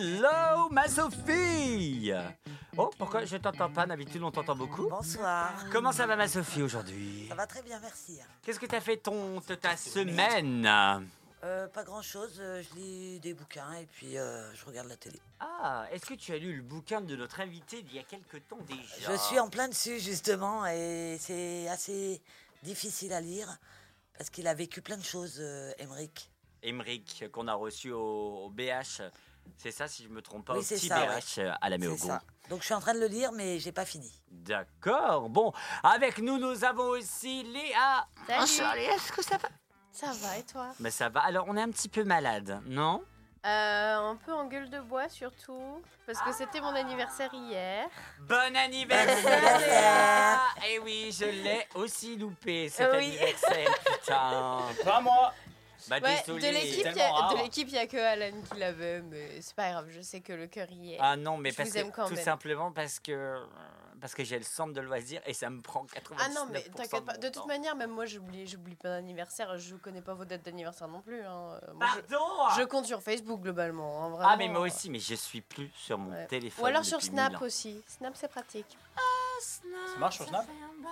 Hello, ma Sophie Oh, pourquoi je t'entends pas D'habitude, on t'entend beaucoup. Bonsoir. Comment ça va, ma Sophie, aujourd'hui? Ça va très bien, merci. Qu'est-ce que t'as fait ton, de ta semaine? Euh, pas grand chose, je lis des bouquins et puis euh, je regarde la télé. Ah, est-ce que tu as lu le bouquin de notre invité d'il y a quelque temps déjà? Je suis en plein dessus justement et c'est assez difficile à lire parce qu'il a vécu plein de choses, euh, Emmerich. Emmerich, qu'on a reçu au, au BH. C'est ça, si je me trompe pas, Oui, au c'est petit ça, BH à la C'est Méogon. ça. Donc je suis en train de le lire mais j'ai pas fini. D'accord. Bon, avec nous, nous avons aussi Léa. Salut. Léa, est-ce que ça va? Ça va et toi? Mais ça va. Alors, on est un petit peu malade, non? Euh, Un peu en gueule de bois surtout, parce que c'était mon anniversaire hier. Bon anniversaire. Léa Eh oui, je l'ai aussi loupé cet Oui. anniversaire, putain Pas moi Bah Ouais, désolé de l'équipe, il y tellement a- rare. de l'équipe, il y a que Alan qui l'avait, mais c'est pas grave, je sais que le cœur y est. Ah non, mais Je parce que, tout même. simplement parce que parce que j'ai le centre de loisirs et ça me prend 99% Ah non, mais t'inquiète pas. De toute temps. manière, même moi, j'oublie, j'oublie pas d'anniversaire. Je connais pas vos dates d'anniversaire non plus. hein. Euh, moi, Pardon je compte sur Facebook globalement. hein, Ah mais moi aussi, mais je suis plus sur mon Ouais. téléphone Ou alors sur Snap aussi. Snap, c'est pratique. Ça marche sur Snap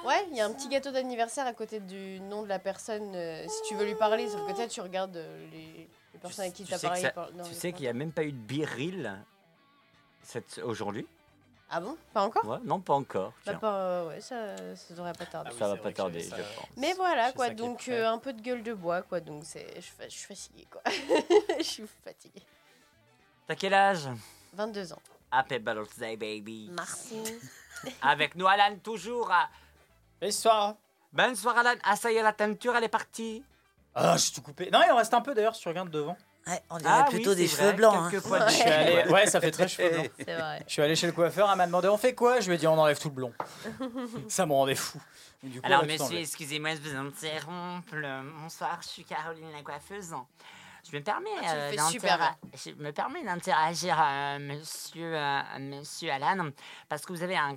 Ouais, il y a un petit gâteau d'anniversaire à côté du nom de la personne. euh, si tu veux lui parler, sauf que peut-être tu regardes euh, les, les personnes avec qui tu sais que parlé. ça- par- non, Tu sais qu'il n'y a même pas eu de biril cette... aujourd'hui Ah bon? Pas encore? Ouais, Non, pas encore. Bah, tiens. pas, euh, ouais, ça, ça devrait pas tarder. Ah oui, ça va c'est pas vrai que tarder, je pense. Mais voilà, C'est quoi, ça qui est donc prêt. euh, un peu de gueule de bois, quoi, donc c'est, je, suis fa- je suis fatiguée, quoi. je suis fatiguée. T'as quel âge? 22 ans. Happy birthday, baby. Merci. Avec nous, Alan, toujours. à- Histoire Bonsoir, Alan. Ah, ça y est, la teinture, elle est partie. Ah, j'ai tout coupé. Non, il en reste un peu d'ailleurs si tu regardes devant. Ouais, on dirait Ah plutôt oui, des c'est cheveux vrai, blancs. hein. poils de. Je suis allé... Ouais, ça fait très cheveux blancs. C'est vrai. Je suis allé chez le coiffeur, elle m'a demandé on fait quoi? Je lui ai dit on enlève tout le blond. ça me rendait fou. Et du coup, Alors, on a tout monsieur, enlevé. excusez-moi de vous interrompre. Bonsoir, je suis Caroline la coiffeuse. Je me permets, Ah, euh, je me permets d'interagir, euh, monsieur, euh, monsieur Alan, parce que vous avez un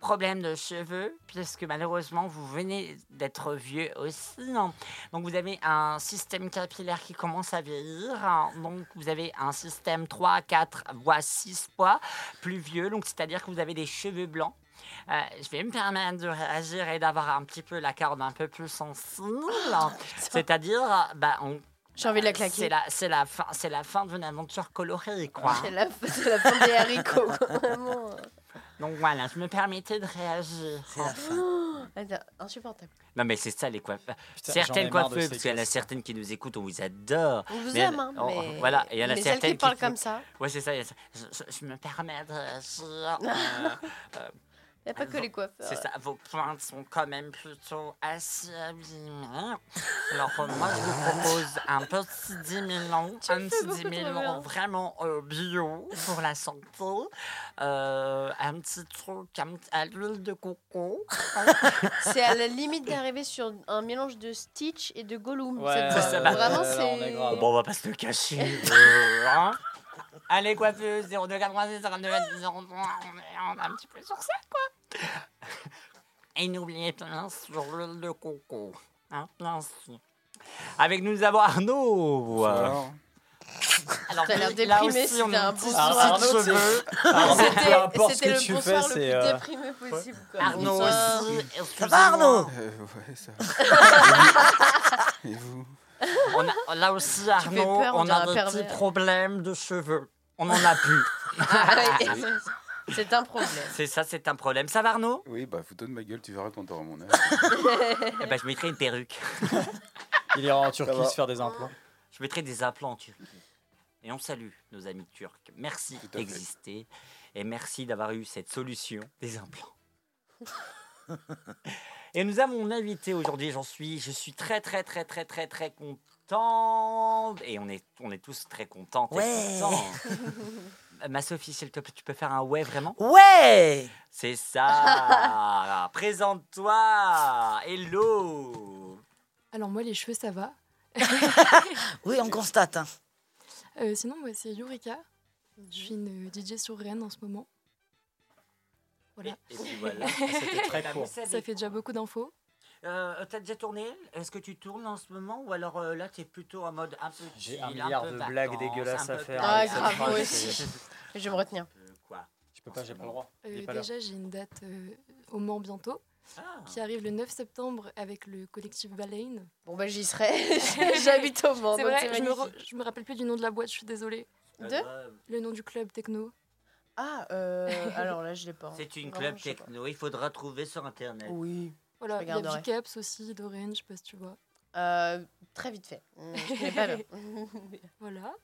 problème de cheveux, puisque malheureusement vous venez d'être vieux aussi. hein. Donc vous avez un système capillaire qui commence à vieillir. hein. Donc vous avez un système 3, 4, voire 6 fois plus vieux. Donc c'est-à-dire que vous avez des cheveux blancs. Euh, je vais me permettre de réagir et d'avoir un petit peu la corde un peu plus sensible. C'est-à-dire, bah, on- J'ai envie de la c'est claquer. la, c'est la fin, c'est la fin d'une aventure colorée, quoi. C'est la, c'est la fin des haricots, quoi, vraiment. Donc voilà, je me permettais de réagir. C'est la fin. Oh, attends, insupportable. Non mais c'est ça les coiffeurs. Certaines coiffeuses, parce qu'il y en a certaines qui nous écoutent, on vous adore. On vous Mais- aime, hein, oh, mais... voilà, il y en a mais celles certaines qui qui parlent comme ça, Ouais, c'est ça. Je, je- je me permets de réagir. euh, il n'y a pas que les coiffeurs. c'est ça, vos pointes sont quand même plutôt assez abîmées. Alors euh, moi, je vous propose un petit 10 000 ans, Tu un petit fais beaucoup 10 000 trop ans bien. vraiment euh, bio pour la santé. Euh, un petit truc un- à l'huile de coco. C'est à la limite d'arriver sur un mélange de Stitch et de Gollum. Ouais, ça. Vraiment, c'est... Bon, on va pas se le cacher. euh, hein. Allez, coiffeuse, 02 86 52 23, on est- un petit peu sur ça, quoi. Et n'oubliez pas, sur l'huile de coco. Hein, merci. Avec nous, nous avons Arnaud. Alors, Alors, T'as l'air là déprimé, c'était a un bonsoir. Arnaud, cheveux. Arnaud, peu C'était importe ce que le tu bonsoir fais, le c'est. plus euh, déprimé possible. quoi. Arnaud Bonsoir. aussi. Ça va Arnaud? Euh, ouais, ça va. Et vous? On a, là aussi, Arnaud, peur, on on dirait a un des petits pervers. problèmes de cheveux. On n'en a plus. C'est un problème. C'est ça, c'est un problème. Ça va, Arnaud? Oui, bah, photo de ma gueule, tu verras quand t'auras mon âge. Eh ben, je mettrai une perruque. Il ira en Turquie se faire des implants. Je mettrai des implants en Turquie. Et on salue nos amis turcs. Merci d'exister. Et merci d'avoir eu cette solution des implants. Et nous avons un invité aujourd'hui. J'en suis, je suis très, très, très, très, très, très content. Et on est, on est tous très contents. Ouais. Ma Sophie, s'il te plaît, tu peux faire un ouais vraiment? Ouais C'est ça Présente-toi Hello Alors moi, les cheveux, ça va. Oui, on constate. hein. Euh, sinon, moi, c'est Yurika. Je suis une euh, DJ sur Rennes en ce moment. Voilà. Et, et puis voilà. C'était très court. Ça fait déjà beaucoup d'infos. Euh, T'as déjà tourné Est-ce que tu tournes en ce moment? Ou alors euh, là t'es plutôt en mode un peu J'ai un milliard peu de blagues dégueulasses à faire Ah, grave, moi aussi. Je vais me retenir. Euh, quoi? Je peux pas, j'ai pas le droit. Euh, pas déjà, j'ai une date au Mans bientôt, Ah. qui arrive le 9 septembre avec le collectif Baleine. Bon, bah, j'y serai. J'habite au Mans. c'est vrai, je me, magnifique. re- je me rappelle plus du nom de la boîte, je suis désolée. De. Le nom du club techno. Ah, euh, alors là, je l'ai pas. C'est une Vraiment, club techno, il faudra trouver sur internet. Oui. Voilà, il y a. V-Caps aussi, d'Orange, je sais pas si tu vois. Euh, très vite fait. Je pas. Voilà.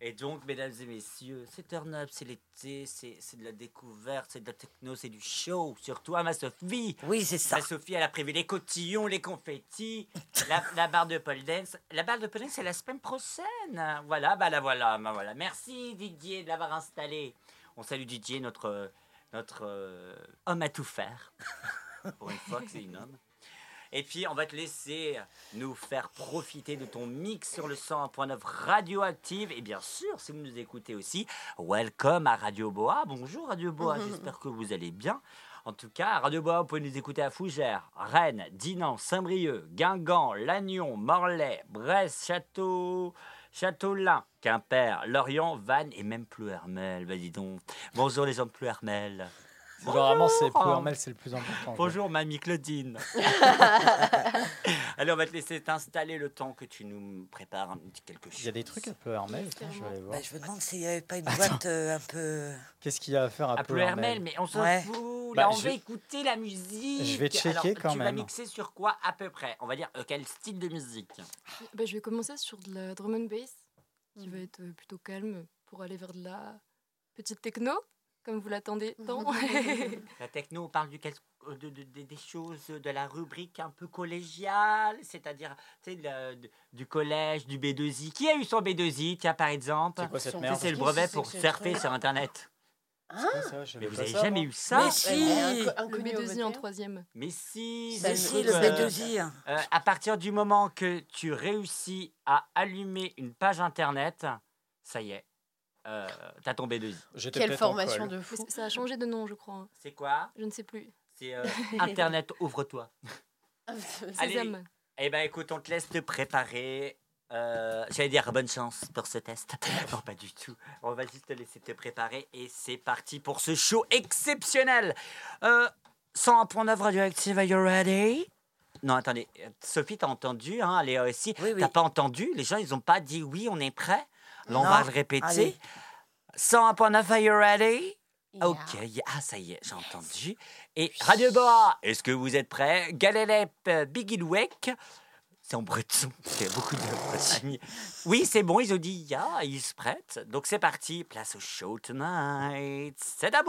Et donc, mesdames et messieurs, c'est turn up, c'est l'été, c'est c'est de la découverte, c'est de la techno, c'est du show. Surtout à ma Sophie. Oui, c'est ça. Ma Sophie, elle a prévu les cotillons, les confettis, la, la barre de pole dance. La barre de pole dance, c'est la semaine prochaine. Voilà, bah la voilà, bah voilà. Merci Didier de l'avoir installé. On salue Didier, notre, notre euh, homme à tout faire. Pour une fois que c'est une homme. Et puis, on va te laisser nous faire profiter de ton mix sur le 100.9 radioactive. Et bien sûr, si vous nous écoutez aussi, welcome à Radio Boa. Bonjour Radio Boa, j'espère que vous allez bien. En tout cas, à Radio Boa, vous pouvez nous écouter à Fougères, Rennes, Dinan, Saint-Brieuc, Guingamp, Lannion, Morlaix, Brest, Château, Châteaulin, Quimper, Lorient, Vannes et même Plouermel. Vas-y donc. Bonjour les gens de Plouermel. Généralement, c'est Bonjour. Plouermel, c'est le plus important. Bonjour mamie Claudine. Allez, on va te laisser t'installer le temps que tu nous prépares un petit quelque chose. Il y a des trucs à Plouermel, tiens, je vais aller voir. Bah, je me demande s'il n'y avait pas une boîte euh, un peu. Qu'est-ce qu'il y a à faire à à Plouermel, Plouermel mais on s'en Ouais. fout. Bah, Là, on je- veut écouter la musique. Je vais checker Alors, quand tu vas même. mixer sur quoi à peu près? On va dire euh, quel style de musique? Bah, je vais commencer sur de la drum and bass, qui Mhm. va être euh, plutôt calme, pour aller vers de la petite techno, comme vous l'attendez tant. La techno, on parle du euh, de- de- de- des choses de la rubrique un peu collégiale, c'est-à-dire du collège, du B2I. Qui a eu son B2I, tiens, par exemple C'est quoi cette Son- Tu sais, merde C'est le brevet pour surfer sur Internet. Quoi ça? Mais vous pas avez ça, jamais moi. eu ça Mais si. Ouais, un- un le connu au B2I en troisième. Mais si, Ça Mais si, le euh, B2I. hein. Euh, à partir du moment que tu réussis à allumer une page internet, ça y est, euh, t'as ton B2I. J'étais Quelle formation de fou. ça a changé de nom, je crois. C'est quoi Je ne sais plus. C'est euh, Internet, ouvre-toi. Allez. Eh ben écoute, on te laisse te préparer. Euh, J'allais dire bonne chance pour ce test. Non, pas du tout. On va juste te laisser te préparer et c'est parti pour ce show exceptionnel. Euh, 101.9 Radioactive, are you ready? Non, attendez. Sophie, t'as entendu, hein? Allez, aussi. Oui, oui. T'as pas entendu? Les gens, ils ont pas dit oui, on est prêt? Là, on va le répéter. Allez. 101.9, are you ready? Yeah. Ok, yeah. ah ça y est, j'ai entendu. Et Radio Boa, est-ce que vous êtes prêts? Galelep, euh, Bigilwek, c'est en breton, il y a beaucoup de Bretagne. Oui, c'est bon, ils ont dit ya, ils se prêtent. Donc c'est parti, place au show tonight. C'est à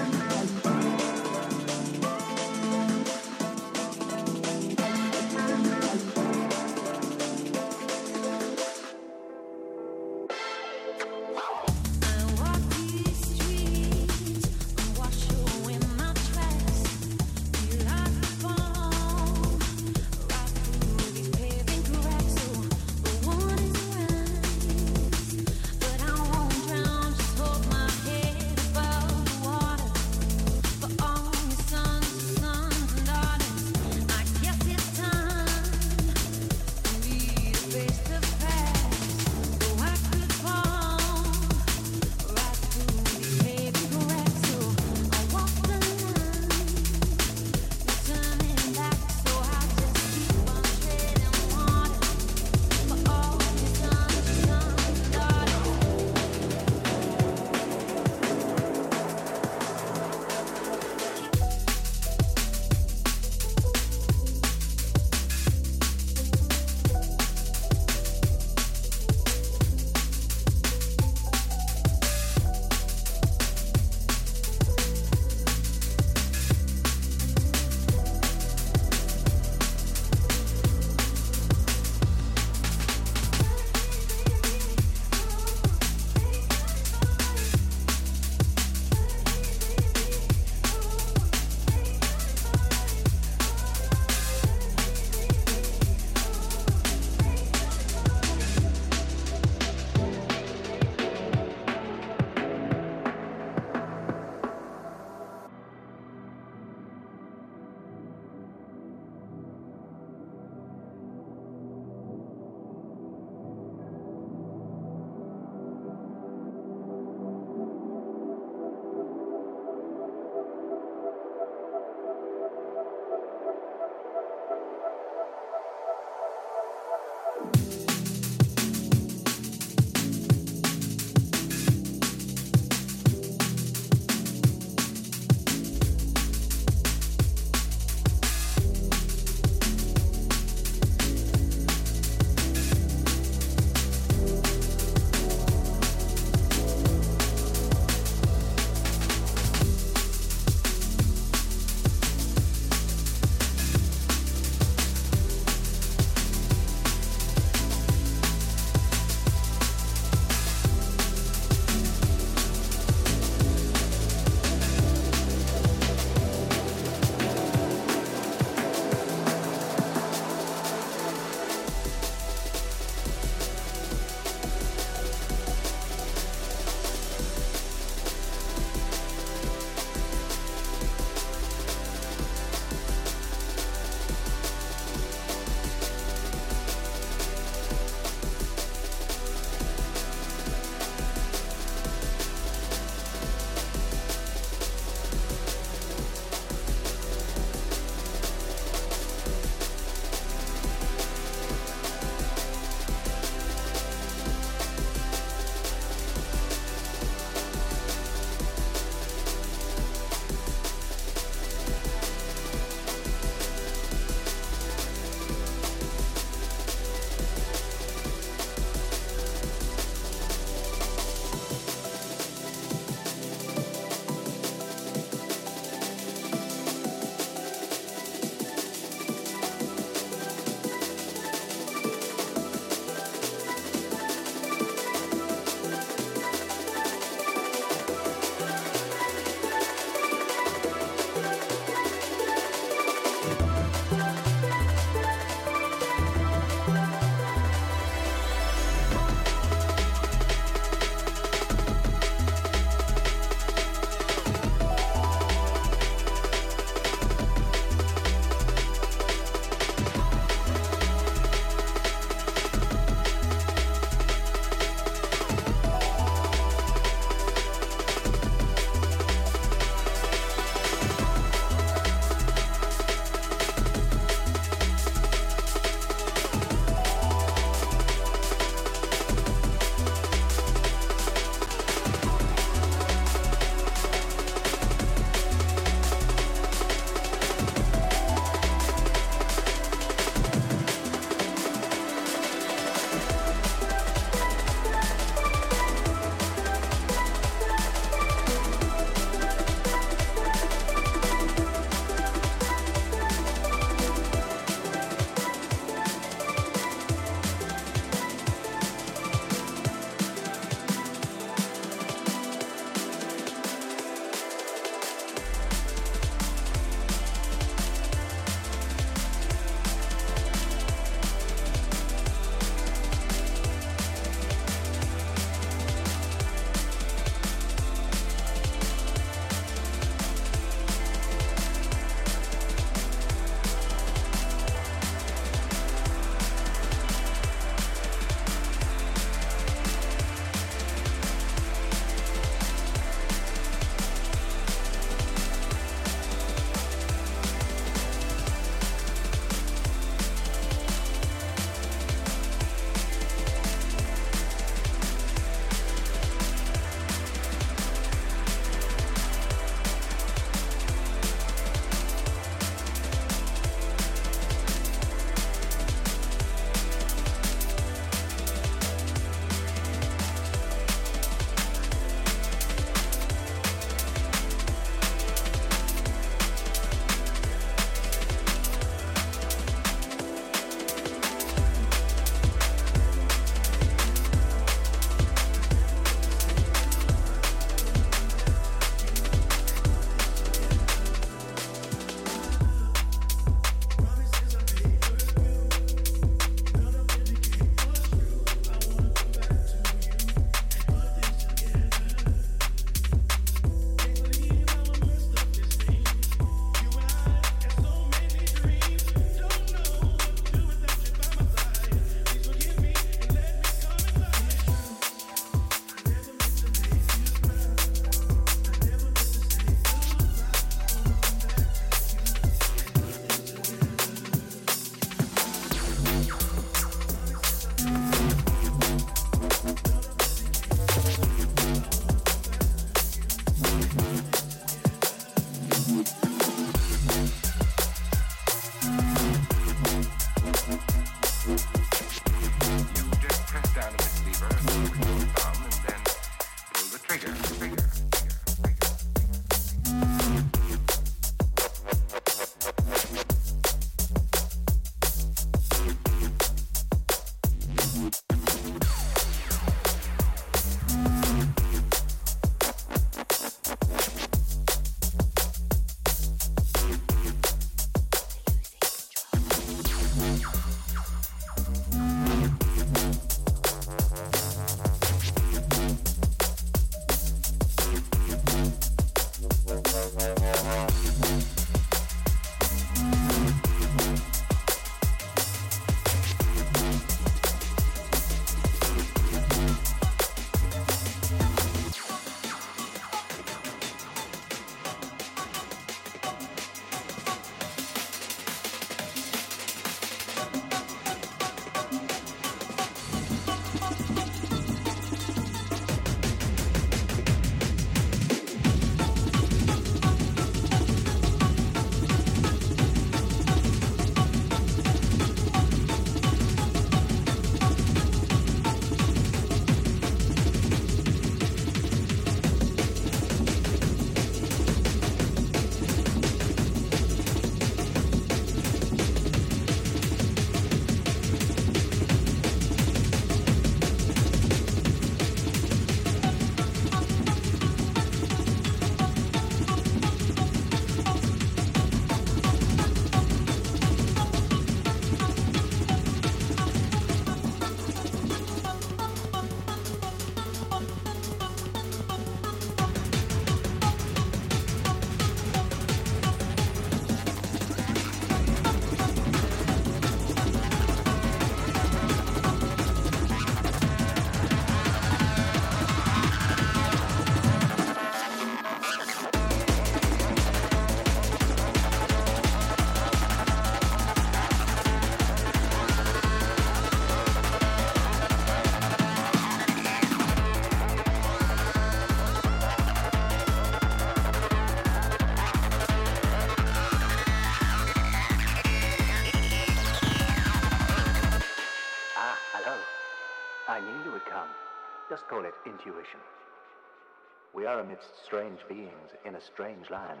We are amidst strange beings in a strange land.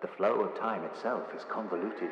The flow of time itself is convoluted.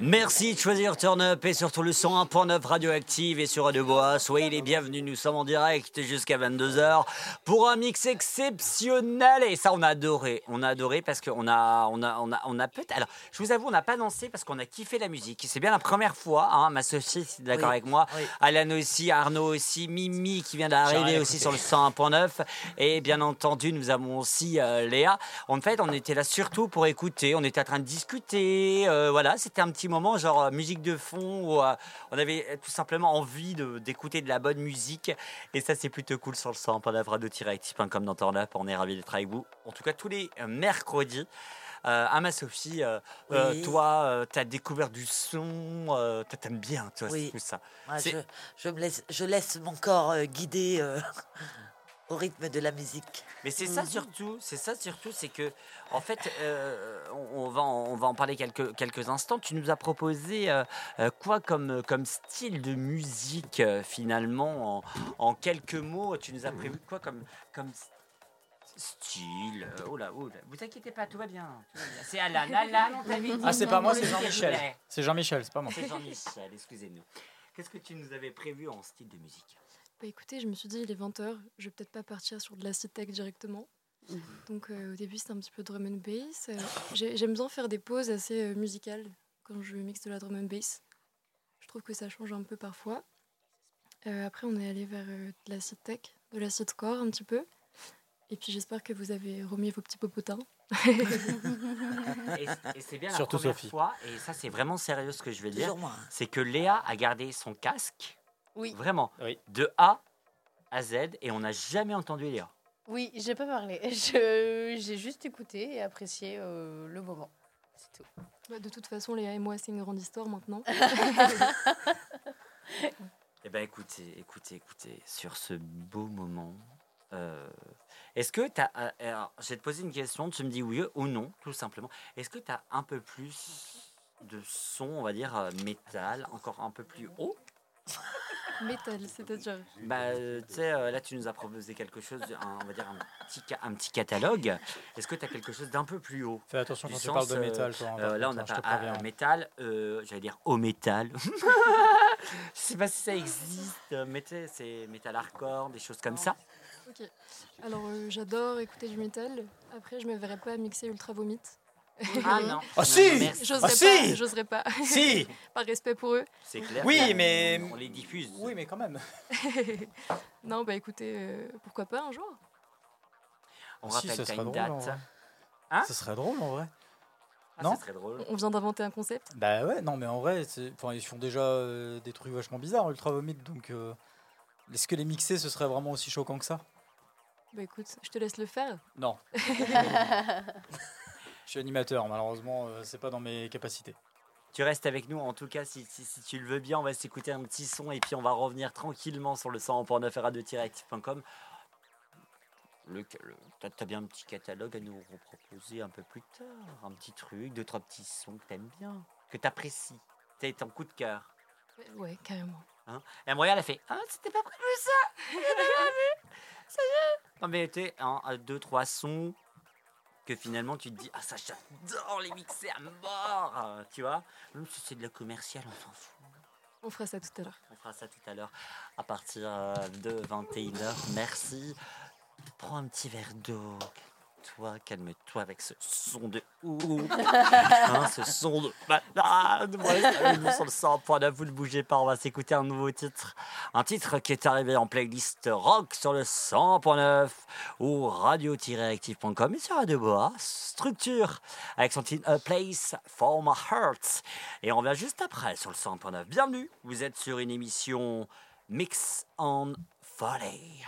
Merci de choisir Turn Up et surtout le 101.9 Radioactive et sur Radio Bois. Soyez les bienvenus, nous sommes en direct jusqu'à 22h pour un mix exceptionnel. Et ça, on a adoré. On a adoré parce qu'on a, on a, on a, on a peut-être. Alors, je vous avoue, on n'a pas dansé parce qu'on a kiffé la musique. C'est bien la première fois, hein, ma Sophie, est d'accord Oui, avec moi. oui. Alan aussi, Arnaud aussi, Mimi qui vient d'arriver aussi sur le 101.9. Et bien entendu, nous avons aussi euh, Léa. En fait, on était là surtout pour écouter. On était en train de discuter. euh, voilà, c'était un petit moment genre euh, musique de fond où euh, on avait tout simplement envie d'écouter de, la bonne musique. Et ça, c'est plutôt cool sur le 101.9 radio-active.com dans Turn Up. On est ravis d'être avec vous. En tout cas, tous les euh, mercredis. Euh, ah ma Sophie, euh, euh, toi, tu as découvert du son, euh, toi, t'aimes bien, toi, Oui. c'est tout ça. Moi, je, je me laisse, je laisse mon corps euh, guider euh, au rythme de la musique. Mais c'est ça surtout, c'est ça surtout, c'est que en fait, euh, on, va en, on va en parler quelques quelques instants. Tu nous as proposé euh, euh, quoi comme comme style de musique euh, finalement en, en quelques mots? Tu nous as prévu quoi comme comme style? Oh là, oh là. Vous inquiétez pas, tout va bien. C'est Alan, Alan, on t'avait dit. Ah, c'est pas moi, c'est Jean-Michel. C'est Jean-Michel, c'est pas moi. C'est Jean-Michel, excusez-nous. Qu'est-ce que tu nous avais prévu en style de musique? Bah écoutez, je me suis dit, il est 20h, je vais peut-être pas partir sur de l'acid tech directement. Donc euh, au début, c'était un petit peu drum and bass. Euh, j'ai- J'aime bien faire des pauses assez euh, musicales quand je mixe de la drum and bass. Je trouve que ça change un peu parfois. Euh, après, on est allé vers euh, de l'acid tech, de l'acid core un petit peu. Et puis j'espère que vous avez remis vos petits popotins. Et, et c'est bien la Surtout première Sophie. fois, et ça c'est vraiment sérieux ce que je vais dire. C'est que Léa a gardé son casque, Oui, vraiment, Oui. de A à Z, et on n'a jamais entendu Léa. oui, j'ai pas parlé. J'ai juste écouté et apprécié euh, le moment. C'est tout. Bah, de toute façon, Léa et moi, c'est une grande histoire maintenant. Eh ben écoutez, écoutez, écoutez, sur ce beau moment, euh, est-ce que tu as... alors, je vais te poser une question, tu me dis oui ou non, tout simplement. Est-ce que tu as un peu plus de son, on va dire, euh, métal, encore un peu plus haut? Métal, c'est-à-dire. Bah, euh, tu sais, euh, là, tu nous as proposé quelque chose, un- on va dire un petit, ca- un petit catalogue. Est-ce que tu as quelque chose d'un peu plus haut? Fais attention Du quand tu parles de euh, métal, toi. hein, Euh, Là, on n'a pas un métal, euh, j'allais dire au métal. Je sais pas si ça existe, mais tu sais, c'est métal hardcore, des choses comme ça. Ok. Alors, euh, j'adore écouter du métal. Après, je me verrais pas mixer Ultra Vomit. Ah non. Ah, Non, si non, merci. J'oserais Ah, pas. si J'oserais pas. Si Par respect pour eux. C'est clair. Oui, mais- On les diffuse. Oui, mais quand même. non, bah écoutez, euh, pourquoi pas un jour? On Si, rappelle, ça t'as une drôle, date. vrai. Hein? Ce serait drôle en vrai. Ah, Non? ça serait drôle. On vient d'inventer un concept? Bah ouais, non mais en vrai, c'est- enfin, ils font déjà euh, des trucs vachement bizarres, Ultra Vomit, donc euh, est-ce que les mixer ce serait vraiment aussi choquant que ça? Bah écoute, je te laisse le faire. Non. Je suis animateur, malheureusement, euh, c'est pas dans mes capacités. Tu restes avec nous, en tout cas, si, si, si tu le veux bien, on va s'écouter un petit son et puis on va revenir tranquillement sur le 100.9 radio-active.com. Le, le- t'as, t'as bien un petit catalogue à nous reproposer un peu plus tard, un petit truc, deux, trois petits sons que t'aimes bien, que t'apprécies. T'es ton coup de cœur. Ouais, carrément. Hein? Et elle me regarde, elle fait Ah, c'était pas prévu ça J'ai pas prévu. Ça y est Non, mais tu sais, un, deux, trois sons que finalement tu te dis Ah, ça, j'adore les mixer à mort euh, Tu vois Même si c'est de la commerciale, on s'en fout. On fera ça tout à l'heure. On fera ça tout à l'heure à partir euh, de 21h. Merci. Prends un petit verre d'eau. Toi, calme-toi avec ce son de ouf. Hein, ce son de malade. Ouais, nous sur le 100.9, vous ne bougez pas. On va s'écouter un nouveau titre. Un titre qui est arrivé en playlist rock sur le 100.9 ou radio-active.com et sur Radio Boa. Structure avec son titre A Place for My Heart. Et on revient juste après sur le 100.9. Bienvenue, vous êtes sur une émission Mix on Folly.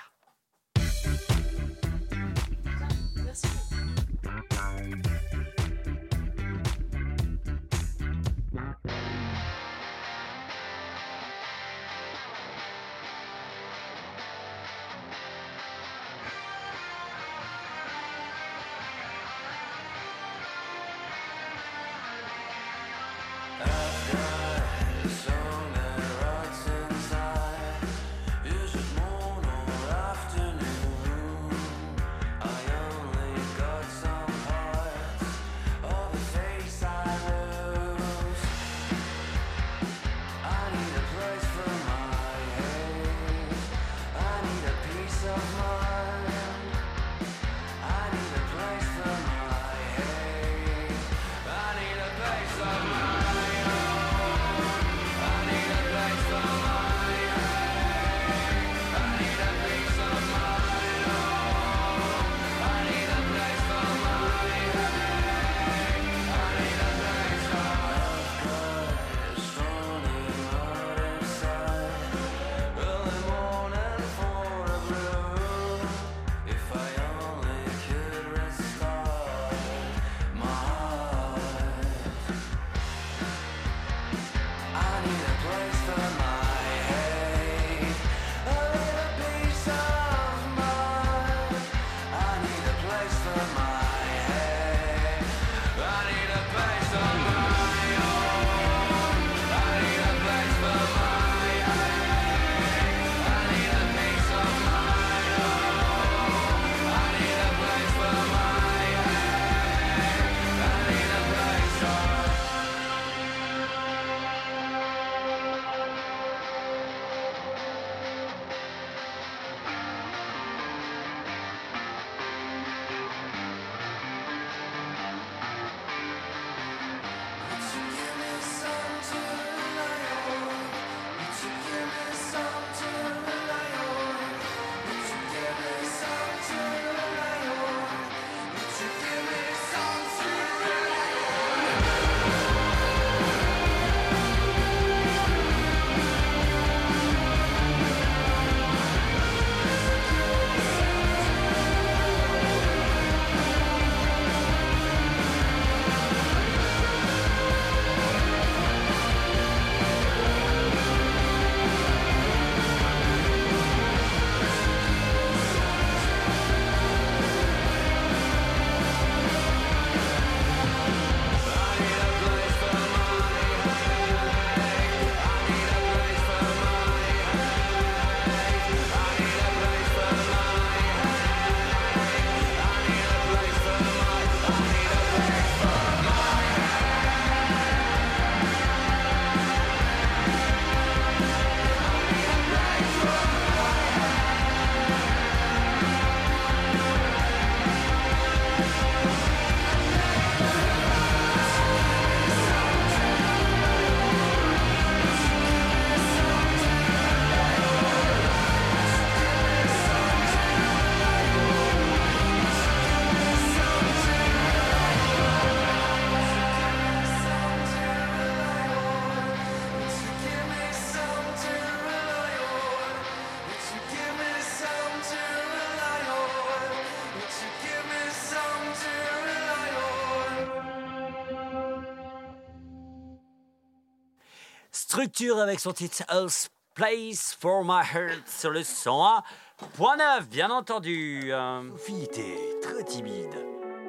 Avec son titre Else Place for My Heart sur le 101.9, bien entendu. Euh, Sophie était très timide.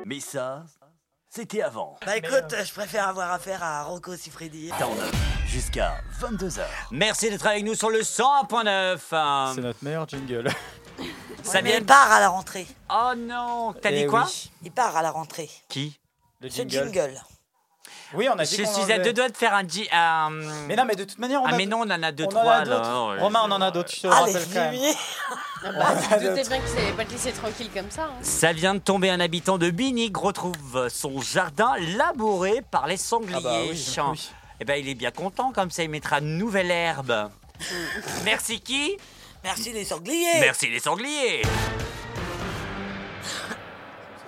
Mais ça, c'était avant. Bah écoute, je préfère avoir affaire à Rocco Siffredi. Jusqu'à 22h. Merci d'être avec nous sur le 101.9. euh, C'est notre meilleur jingle. ça vient il part à la rentrée. Oh non, t'as dit Eh quoi oui. Il part à la rentrée. Qui Le Ce jingle. Oui, on a dit Je suis à deux doigts de faire un... Mais non, mais de toute manière, on ah a. mais non, on en a deux, on en trois a. Romain, on en a d'autres, je te Ah, rappelle quand même. Ah bah, tu bien qu'ils n'allaient pas te laisser tranquille comme ça. hein. Ça vient de tomber, un habitant de Binic retrouve son jardin labouré par les sangliers. Ah bah oui, oui. Eh ben, il est bien content, comme ça il mettra de nouvelle herbe. Merci qui? Merci les sangliers Merci les sangliers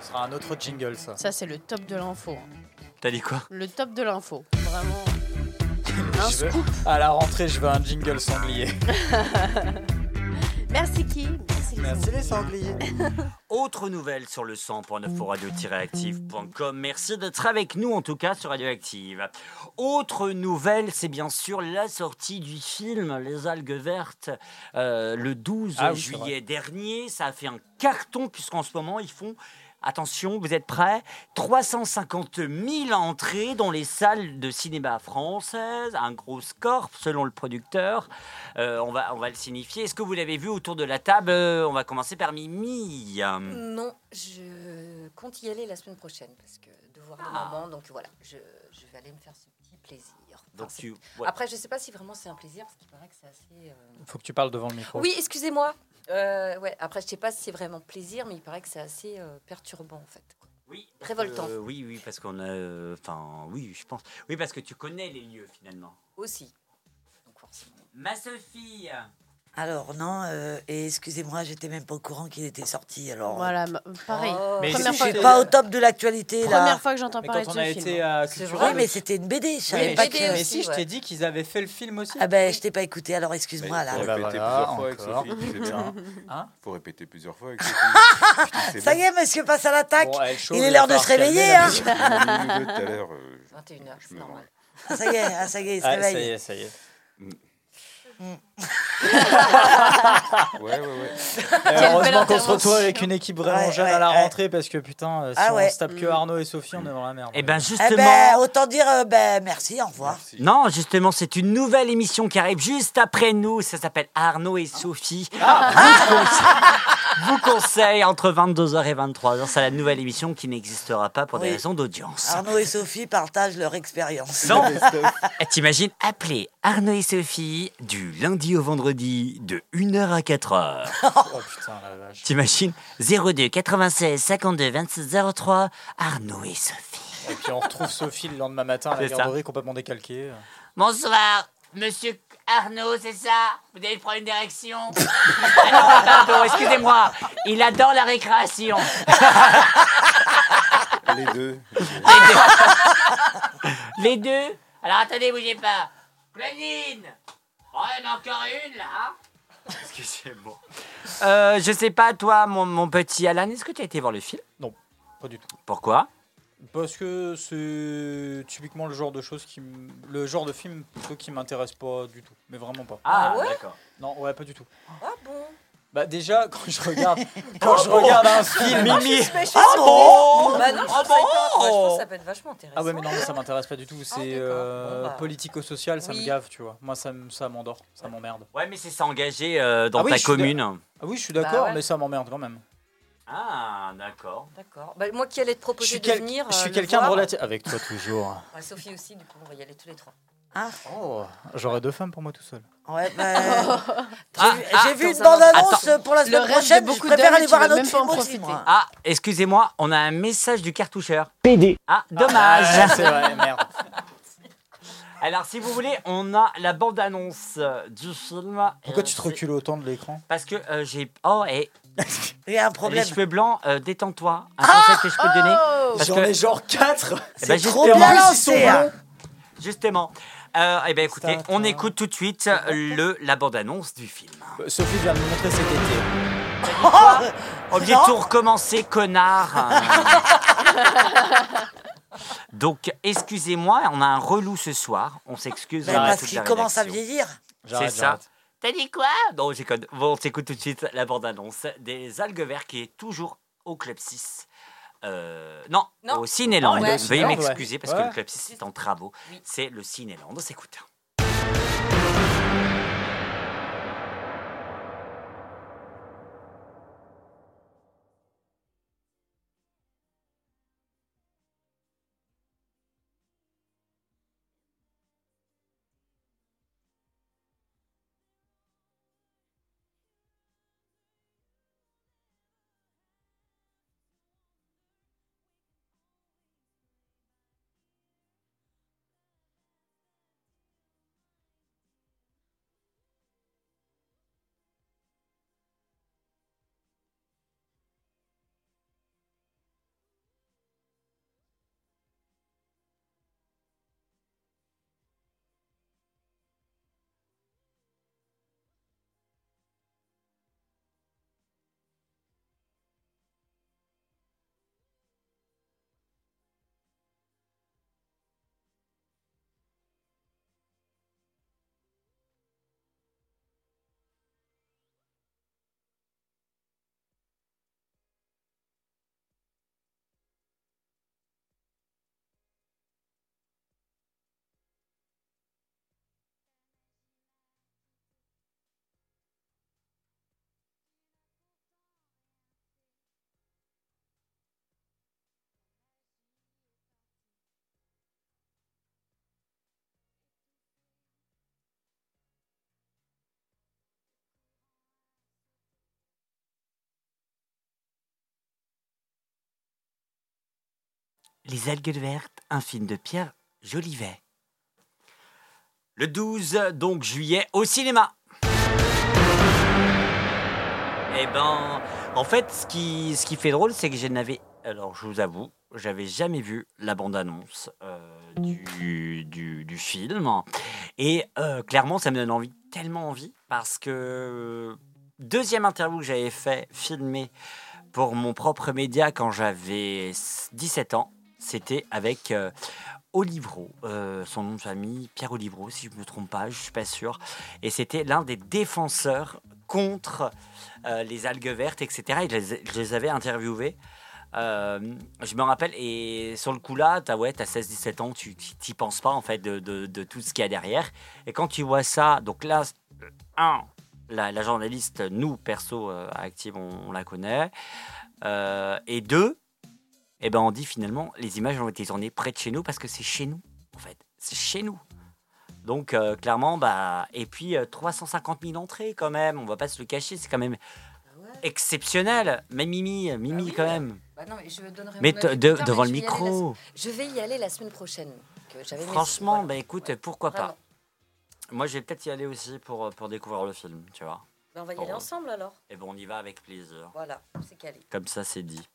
Ce sera un autre jingle, ça. Ça, c'est le top de l'info. hein. T'as dit quoi Le top de l'info. Vraiment. Un Je veux- scoop. À la rentrée, je veux un jingle sanglier. Merci qui Merci les Merci les sangliers. Autre nouvelle sur le 100.9 pour radio-active.com. Merci d'être avec nous en tout cas sur Radioactive. Autre nouvelle, c'est bien sûr la sortie du film Les algues vertes euh, le 12 Ah oui, juillet dernier. Ça a fait un carton puisqu'en ce moment ils font... Attention, vous êtes prêts? 350 000 entrées dans les salles de cinéma françaises, un gros score selon le producteur. Euh, on, va, on va le signifier. Est-ce que vous l'avez vu autour de la table? Euh, On va commencer par Mimi. Non, je compte y aller la semaine prochaine parce que de voir Ah. le moment, donc voilà, je, je vais aller me faire ce petit plaisir. Enfin, Donc c'est- tu, ouais. Après, je sais pas si vraiment c'est un plaisir parce qu'il paraît que c'est assez. euh, Faut que tu parles devant le micro. Oui, excusez-moi. Euh, ouais, après, je sais pas si c'est vraiment plaisir, mais il paraît que c'est assez euh, perturbant en fait. Oui, Révoltant. Euh, oui, oui, parce qu'on a. euh, Enfin, oui, je pense. Oui, parce que tu connais les lieux finalement. Aussi. Donc forcément. Ma Sophie Alors non, euh, et excusez-moi, j'étais même pas au courant qu'il était sorti. Alors, Voilà, pareil. Oh. Mais Première fois je que- suis pas au top de l'actualité là. Première fois que j'entends Mais parler quand de on a ce été film. à C'est Cultura, vrai, Oui, mais c'était une BD, je savais mais, pas BD que. mais aussi, si, je ouais. t'ai dit qu'ils avaient fait le film aussi. Ah ben, je t'ai pas écouté, alors excuse-moi là. Faut Eh ben répéter voilà, plusieurs fois avec encore. Sophie. puis c'est bien. Hein Faut répéter plusieurs fois avec Sophie. Putain, c'est Ça y est, monsieur passe à l'attaque. Bon, elle chauffe, Il est l'heure de se falloir réveiller, calmer hein. tout à l'heure. euh, 21h, Je c'est me normal. Ah, ça y est, ah, ça y est, il se Ah, ça y réveille. est, ça y est. Ouais, ouais, ouais. heureusement qu'on se retrouve avec une équipe vraiment Ouais, jeune ouais, à la ouais. rentrée parce que putain, euh, si Ah on ouais. se tape que Arnaud et Sophie, on est dans la merde. Eh ben Eh justement. ben, autant dire, euh, ben, merci, au revoir. Merci. Non, justement, c'est une nouvelle émission qui arrive juste après nous. Ça s'appelle Arnaud et Sophie. Ah. Vous, conseille, vous conseille entre 22h et 23h. C'est la nouvelle émission qui n'existera pas pour des raisons d'audience. Arnaud et Sophie partagent leur expérience. Non. Eh, T'imagines appeler Arnaud et Sophie du lundi au vendredi de 1h à 4h. Oh putain, la vache. T'imagines? 02 96 52 26 03 Arnaud et Sophie. Et puis on retrouve Sophie le lendemain matin à la garderie complètement décalquée. Bonsoir, monsieur Arnaud, c'est ça? Vous avez le problème d'érection Ah non, pardon, excusez-moi. Il adore la récréation. Les deux. Les deux Alors attendez, bougez pas. Claudine Oh, il y en a encore une là hein Excusez-moi. Euh, je sais pas, toi, mon, mon petit Alan, est-ce que tu as été voir le film? Pas du tout. Pourquoi? Parce que c'est typiquement le genre de choses qui, m- le genre de film plutôt qui m'intéresse pas du tout, mais vraiment pas. Ah, ouais? d'accord. Non, ouais, pas du tout. Ah bon? Bah déjà quand je regarde, quand je regarde un film, Mimi Ah bon Bah non, je trouve ça hyper- je pense que ça peut être vachement intéressant. Ah ouais mais non mais ça m'intéresse pas du tout. C'est d'accord. euh, Bon, bah. politico-social, ça me Oui. gave, tu vois. Moi ça, m- ça m'endort, ça m'emmerde. Ouais, mais c'est s'engager euh, dans Ah oui, ta je suis commune. Ah oui, je suis d'accord, ouais. mais ça m'emmerde quand même. Ah, d'accord. D'accord. Bah, moi qui allais te Je proposer suis, de quel- venir. je euh, suis le quelqu'un de relatif. Avec toi toujours. Ouais, Sophie aussi, du coup, on va y aller tous les trois. Oh, j'aurais deux femmes pour moi tout seul. Ouais, j'ai Ah, vu- ah, j'ai vu une bande-annonce pour la semaine prochaine. Je beaucoup préfère aller voir un autre film aussi, moi. Ah, excusez-moi, on a un message du cartoucheur. PD. Ah, dommage. Ah, c'est vrai, merde. Alors, si vous voulez, on a la bande-annonce euh, du film. Pourquoi Euh, tu te c'est- recules autant de l'écran? Parce que euh, j'ai. Oh, et Il y a un les problème. cheveux blancs, euh, détends-toi. Un conseil que je peux te donner. Oh Parce J'en que- ai genre 4 Eh ben, C'est trop justement, bien ils sont lancé. hein. Justement. Euh, eh bien, écoutez, on écoute tout de suite euh, le, la bande-annonce du film. Sophie vient de me montrer cet été. Au lieu de tout recommencer, connard. Donc, excusez-moi, on a un relou ce soir. On s'excuse. Mais à parce qu'il commence à vieillir. C'est ça. T'as dit quoi? Non, code. Bon, on s'écoute tout de suite la bande-annonce des algues verts qui est toujours au Club 6. Euh, non, Non. au Cinéland. Ouais. Veuillez m'excuser parce que le Club 6 est en travaux. Oui. C'est le Cinéland. On s'écoute. Les algues vertes, un film de Pierre Jolivet. Le 12 donc juillet au cinéma. Eh ben, en fait, ce qui, ce qui fait drôle, c'est que je n'avais, alors je vous avoue, j'avais jamais vu la bande-annonce euh, du, du, film. Et euh, clairement, ça me donne envie, tellement envie, parce que deuxième interview que j'avais fait, filmé pour mon propre média quand j'avais 17 ans, c'était avec euh, euh, son nom de famille, Pierre Olivreau, si je ne me trompe pas, je suis pas sûr. Et c'était l'un des défenseurs contre euh, les algues vertes, etc. Et je les, je les avais interviewés. Euh, je me rappelle, et sur le coup là, t'as ouais, as 16-17 ans, tu t'y penses pas en fait de, tout ce qu'il y a derrière. Et quand tu vois ça, donc là, un, la, journaliste, nous perso Active, on, la connaît. Et deux, eh ben on dit finalement, les images ont été tournées près de chez nous parce que c'est chez nous, en fait. C'est chez nous. Donc euh, clairement, bah, et puis euh, 350 000 entrées quand même, on va pas se le cacher, c'est quand même exceptionnel. Mais Mimi, Mimi oui. quand même. Bah non, mais je donnerai Mais mon te- avis de- plus tard, devant mais le la micro. Je vais y aller la semaine prochaine. que j'avais mes- Franchement, voilà. bah écoute, pourquoi pas. Moi, je vais peut-être y aller aussi pour, euh, pour découvrir le film, tu vois. Bah, on va y aller ensemble alors. Et bon, on y va avec plaisir. Voilà, c'est calé. Comme ça, c'est dit.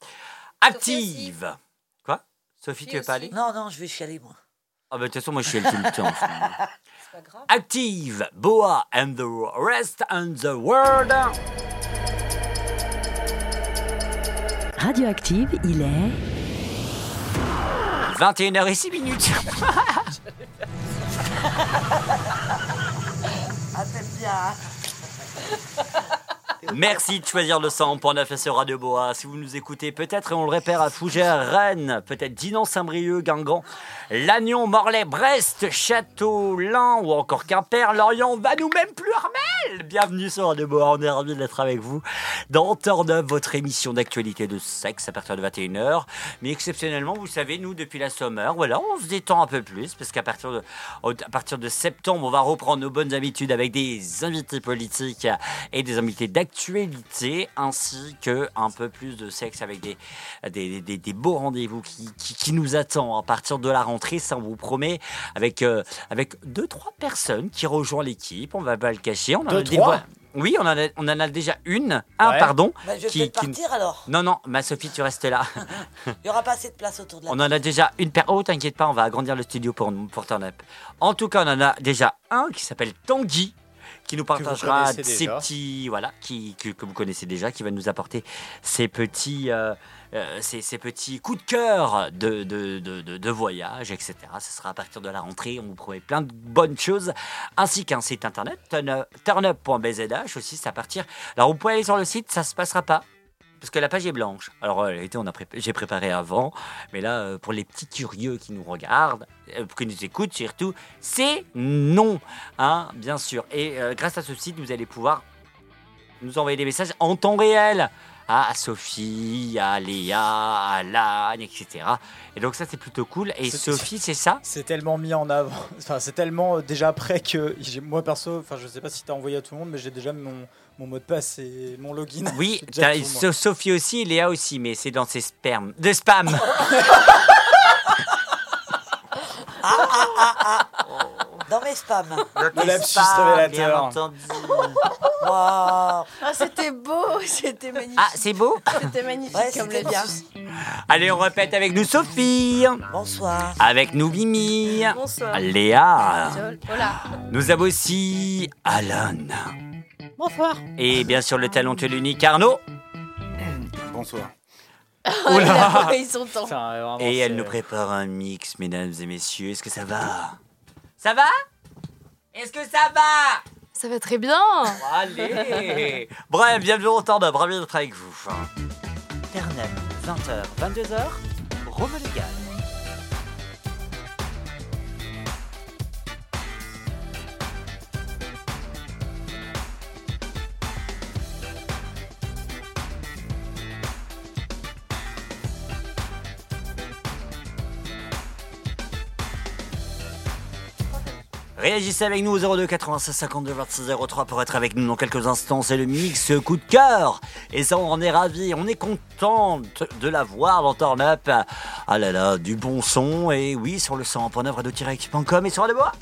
Sophie Active Quoi? Sophie, tu veux pas aller Non, non, je vais chialer, moi. Ah bah de toute façon, moi, je suis tout le temps. C'est pas grave. Active, Boa and the rest and the world. Radioactive, il est 21h06 minutes. Ah, t'aimes bien, hein? Merci de choisir le 100.9 sur Radio Boa. Si vous nous écoutez, peut-être, on le répère, à Fougères, Rennes, peut-être Dinan, Saint-Brieuc, Guingamp, Lannion, Morlaix, Brest, Château, Lens ou encore Quimper, Lorient, va nous même plus Armel. Bienvenue sur Radio Boa, on est ravis d'être avec vous dans Turn votre émission d'actualité de sexe à partir de 21h. Mais exceptionnellement, vous savez, nous, depuis la Sommeur, voilà, on se détend un peu plus parce qu'à partir partir de septembre, on va reprendre nos bonnes habitudes avec des invités politiques et des invités d'actualité, ainsi que un peu plus de sexe avec des, des, des- des beaux rendez-vous qui, qui, qui nous attendent à partir de la rentrée, ça on vous promet, avec, euh, avec deux, trois personnes qui rejoignent l'équipe, on va pas le cacher. On en Deux, trois Oui, on en, a, on en a déjà une, un Ouais. pardon. Bah, je vais qui- partir alors. Non, non, ma Sophie, tu restes là. Il n'y aura pas assez de place autour de la On en a déjà une paire. Oh, t'inquiète pas, on va agrandir le studio pour, pour Turn Up. En tout cas, on en a déjà un qui s'appelle Tanguy. Qui nous partagera ses déjà. petits, voilà, qui, que, que vous connaissez déjà, qui va nous apporter ses petits, euh, euh, ses, ses petits coups de cœur de, de, de, de- voyage, etc. Ce sera à partir de la rentrée. On vous promet plein de bonnes choses, ainsi qu'un site internet, turn- turnup.bzh aussi, c'est à partir. Alors vous pouvez aller sur le site, ça se passera pas. Parce que la page est blanche. Alors, euh, l'été, j'ai préparé avant. Mais là, euh, pour les petits curieux qui nous regardent, euh, qui nous écoutent surtout, c'est non. Hein, bien sûr. Et grâce à ce site, vous allez pouvoir nous envoyer des messages en temps réel. Ah, à Sophie, à Léa, à etc. Et donc ça, c'est plutôt cool. Et Sophie, c'est ça? C'est tellement mis en avant, enfin c'est tellement euh, déjà prêt que moi perso, enfin je sais pas si t'as envoyé à tout le monde, mais j'ai déjà mon, mon mot de passe et mon login. Oui. So- Sophie aussi Léa aussi, mais c'est dans ses spermes. De spam Dans mes spams. Le lapsus révélateur. bien entendu. Waouh. Ah, c'était beau, c'était magnifique. Ah, c'est beau C'était magnifique Ouais, comme c'était le bien. Allez, on répète avec nous Sophie, Bonsoir. avec nous Mimi, Bonsoir. Léa. Voilà. Nous avons aussi Alan. Bonsoir. Et bien sûr le talentueux l'unique Arnaud. Bonsoir. Oula. Ils sont temps. Enfin, vraiment, Et elle c'est- nous prépare un mix, mesdames et messieurs. Est-ce que ça va? Ça va? Est-ce que ça va? Ça va très bien. Allez Bref, bienvenue au temps ravi d'être avec vous. Internet, 20h, 22h, Rome légal. Réagissez avec nous au 02 96 52 26 03 pour être avec nous dans quelques instants. C'est le mix coup de cœur. Et ça, on en est ravis. On est content de la voir dans Turn Up. Ah là là, du bon son. Et oui, sur le 100.9 radio-x.com et sur les bois.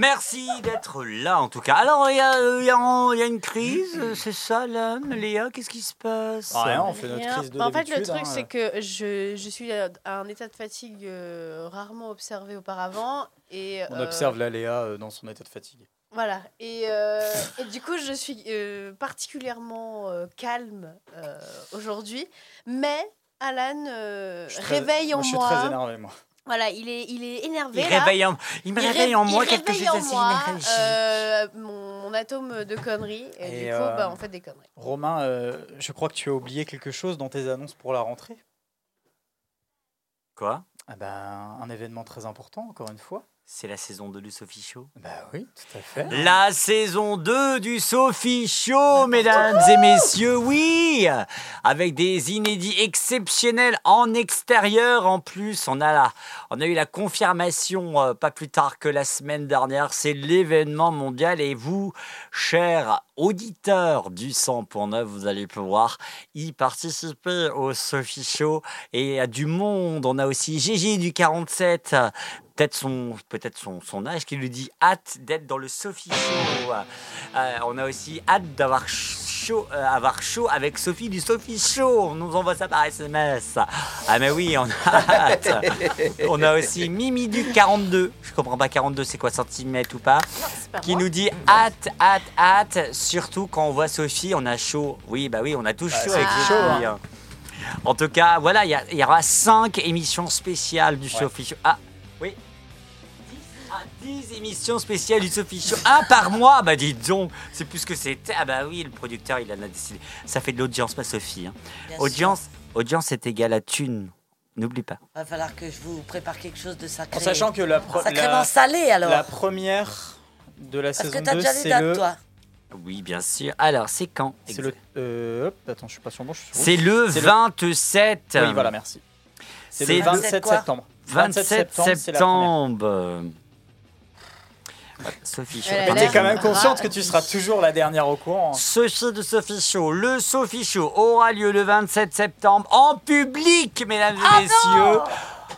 Merci d'être là en tout cas. Alors, il y a, euh, il y a- il y a une crise, euh, c'est ça, là, Léa? Qu'est-ce qui se passe? Ah, rien, on fait notre crise de Bah, en fait, le truc, hein. c'est que je, je suis à un état de fatigue euh, rarement observé auparavant. Et, On euh, observe la Léa euh, dans son état de fatigue. Voilà. Et, euh, et du coup, je suis euh, particulièrement euh, calme euh, aujourd'hui. Mais Alan euh, réveille en moi, Je suis moi. très énervé, moi. Voilà, il est, il est énervé. il, là. réveille en, il me Il réveille ré- en moi il quelque réveille chose d'assez euh, mon, mon atome de conneries. Et, Et, du coup, euh, bah, on fait des conneries. Romain, euh, je crois que tu as oublié quelque chose dans tes annonces pour la rentrée. Quoi? Ah ben, un événement très important, encore une fois. C'est la saison 2 du Sophie Show Bah oui, tout à fait. La saison 2 du Sophie Show, mesdames et messieurs, oui Avec des inédits exceptionnels en extérieur en plus. On a, la, on a eu la confirmation euh, pas plus tard que la semaine dernière. C'est l'événement mondial et vous, chers auditeurs du 100.9, vous allez pouvoir y participer au Sophie Show. Et a du monde. On a aussi Gégé du 47 peut-être son, peut son, son âge qui lui dit hâte d'être dans le Sophie Show. Euh, on a aussi hâte d'avoir chaud, euh, avoir chaud avec Sophie du Sophie Show. On nous envoie ça par SMS. Ah mais oui, on a hâte. On a aussi Mimi du 42. Je comprends pas 42, c'est quoi centimètre ou pas? Qui nous dit hâte, hâte, hâte. Surtout quand on voit Sophie, on a chaud. Oui, bah oui, on a tous Bah, chaud avec chaud, Sophie. hein. En tout cas, voilà, il y, a- il y aura 5 émissions spéciales du Sophie Show. Ah, oui. 10 à 10 émissions spéciales du Sophie Show. Un par mois Bah dis donc, c'est plus que c'était. Ah bah oui, le producteur, il en a décidé. Ça fait de l'audience, ma Sophie. hein. Audience, audience est égal à thune. N'oublie pas. Va falloir que je vous prépare quelque chose de sacré. En sachant que la, Sacrément la, salé alors. la première de la Parce que saison t'as 2, déjà les c'est dates, le... toi. Oui, bien sûr. Alors, c'est quand C'est le... euh, hop, attends, je suis pas sur bon, je suis sur C'est le C'est 27. Oui, voilà, merci. C'est le 27 quoi septembre. 27 c'est la première. septembre. Sophie Show. Mais t'es quand même consciente que tu seras toujours la dernière au courant. Sophie de Sophie Show. Le Sophie Show aura lieu le 27 septembre en public, mesdames et messieurs.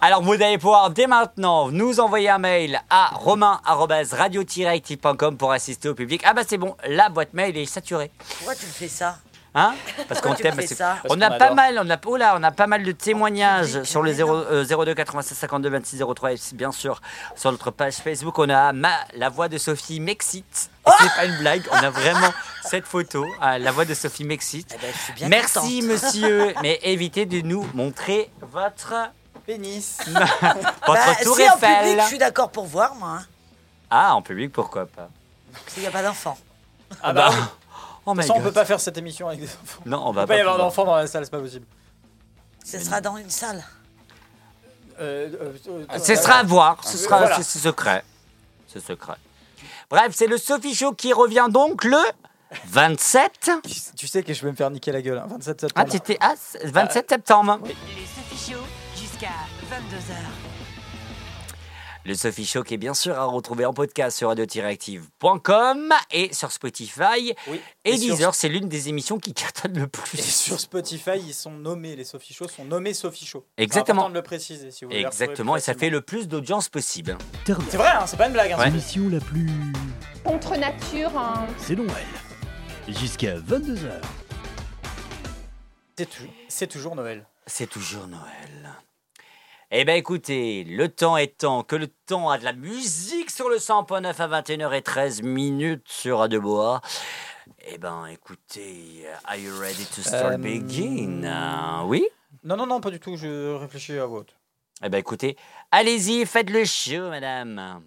Alors, vous allez pouvoir dès maintenant nous envoyer un mail à romain-radio-active.com pour assister au public. Ah bah c'est bon, la boîte mail est saturée. Pourquoi tu me fais ça? Hein Parce qu'on t'aime. On a pas mal, on a, oh là, on a pas mal de témoignages sur le mais 0, non. euh, 02 96 52 26 03 et bien sûr sur notre page Facebook on a ma, la voix de Sophie m'excite. Et c'est pas une blague, on a vraiment cette photo, euh, la voix de Sophie m'excite. Eh ben, Merci contente. monsieur, mais évitez de nous montrer votre Pénis. votre Bah, tour si en Eiffel. public, je suis d'accord pour voir, moi. hein, Ah, en public pourquoi pas? Qu'il n'y a pas d'enfants. Ah bah, Oh my façon, on God. peut pas faire cette émission avec des enfants. Non, on Il va peut pas y avoir d'enfants dans la salle, c'est pas possible. Ce sera dans une salle. Euh, euh, euh, Ce sera à voir, ce sera Voilà. c'est- secret. C'est secret. Bref, c'est le Sophie Show qui revient donc le 27. Tu, tu sais que je vais me faire niquer la gueule, hein, 27 Ah, septembre. t'étais ah, c'est 27 septembre. Les Sophie Show jusqu'à 22h. Le Sophie Show qui est bien sûr à retrouver en podcast sur radio-active.com et sur Spotify. Oui. Et, Et sur- Deezer, c'est l'une des émissions qui cartonne le plus. Et sur Spotify, ils sont nommés, les Sophie Show sont nommés Sophie Show. Exactement. C'est important de le préciser si vous voulez Exactement, et ça fait le plus d'audience possible. C'est vrai, hein, c'est pas une blague. hein, Ouais. L'émission la plus. Contre nature, hein. C'est Noël. Jusqu'à 22h. C'est tou- C'est toujours Noël. C'est toujours Noël. Eh bien écoutez, le temps étant que le temps a de la musique sur le 100.9 à 21h13 minutes sur Radio Bois. Eh ben écoutez, are you ready to start Euh, begin? Euh, Oui? Non, non, non, pas du tout, je réfléchis à vote. Eh ben écoutez, allez-y, faites le show, madame.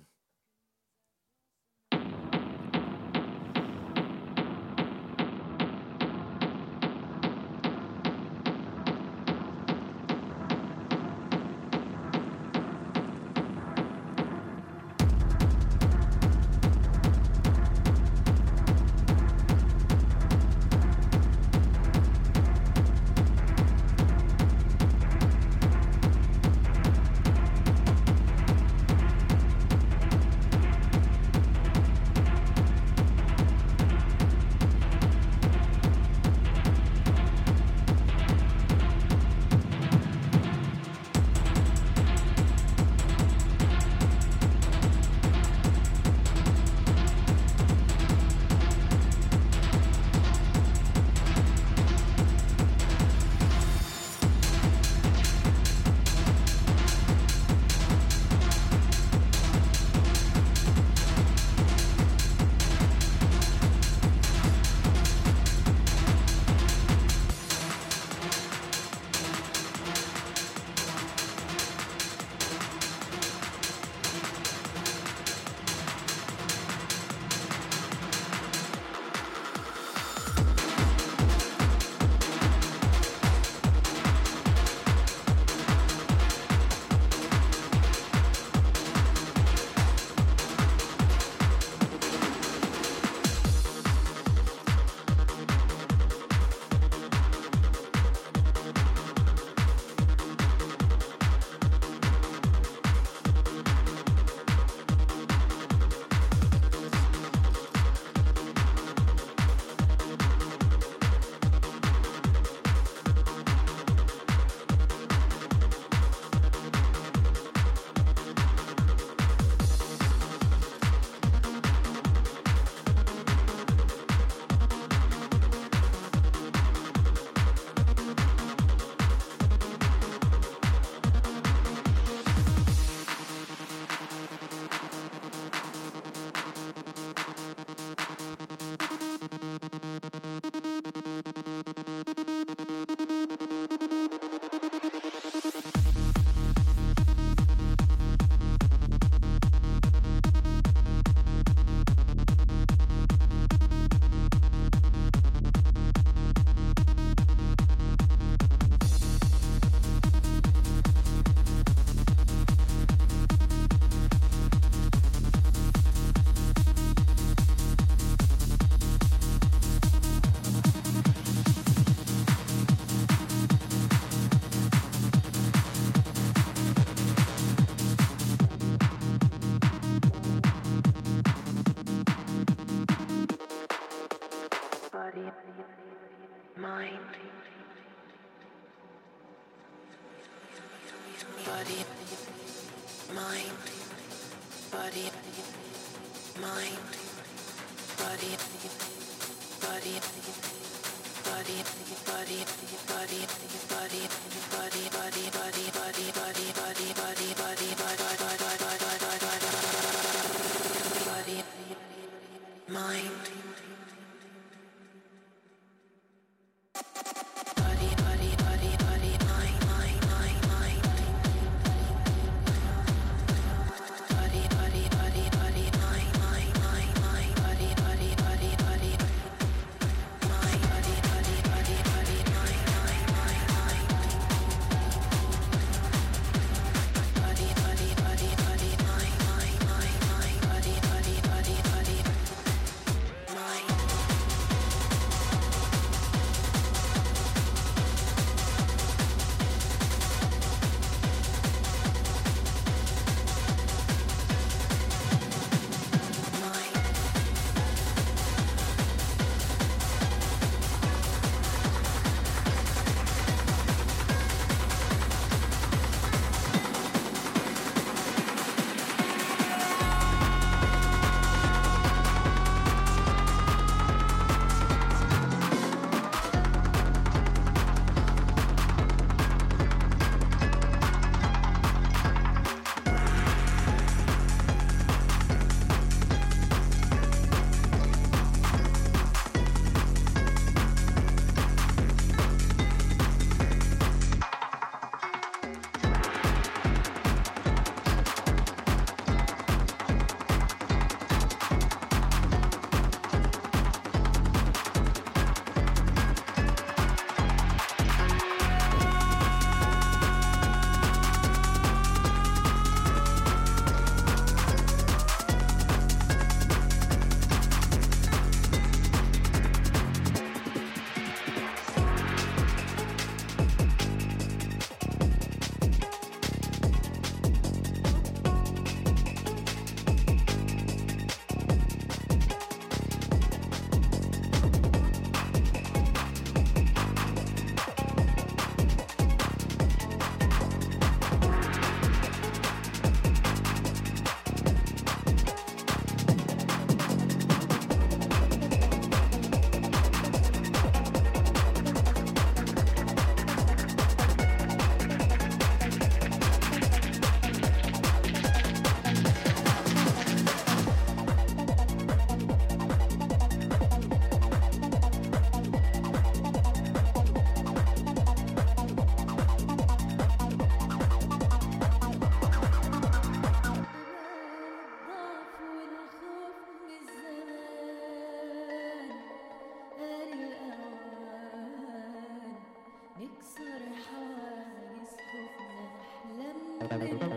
食べるか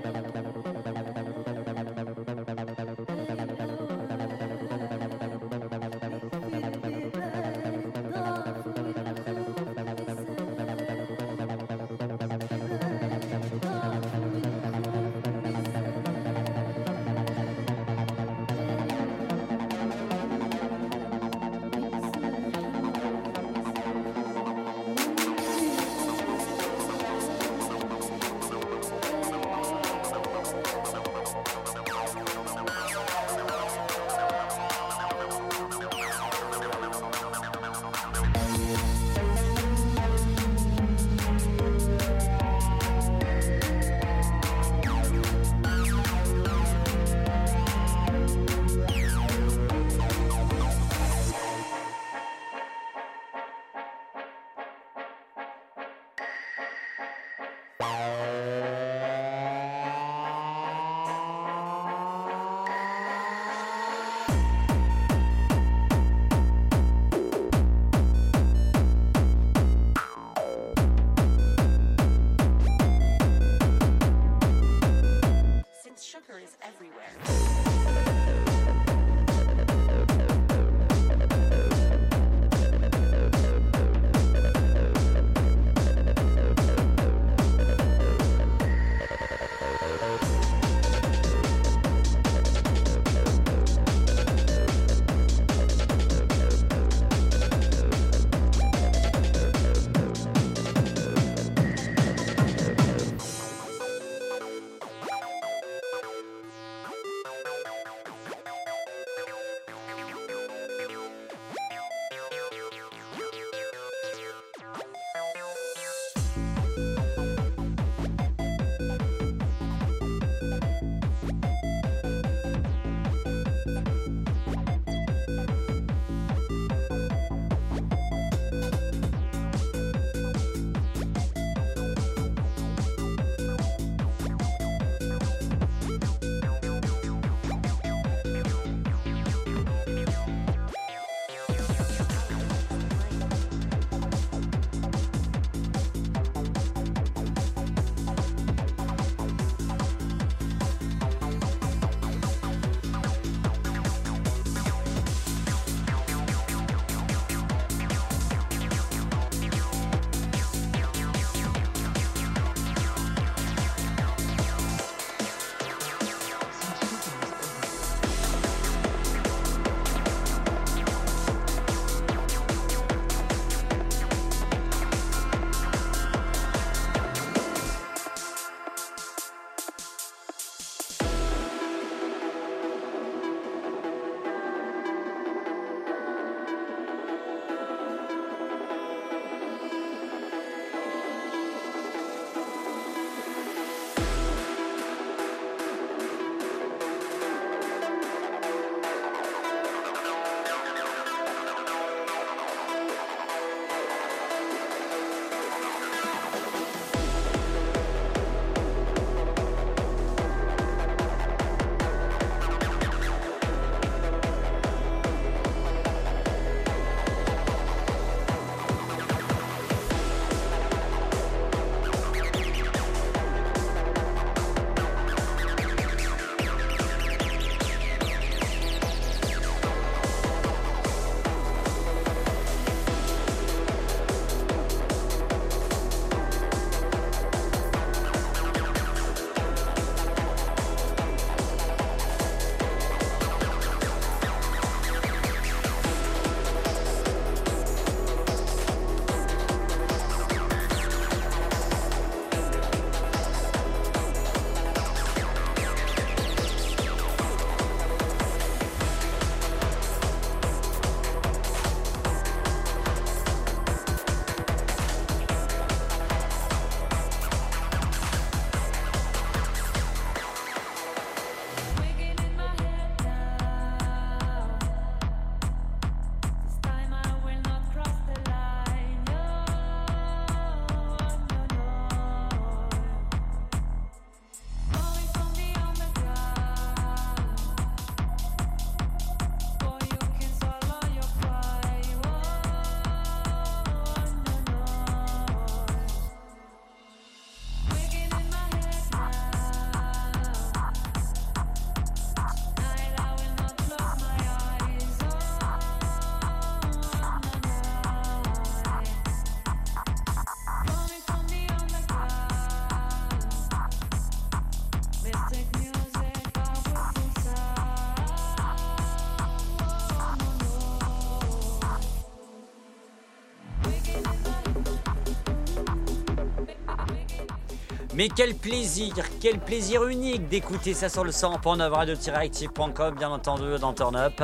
Mais quel plaisir, quel plaisir unique d'écouter ça sur le 100.9 radio-active.com, bien entendu, dans Turn Up.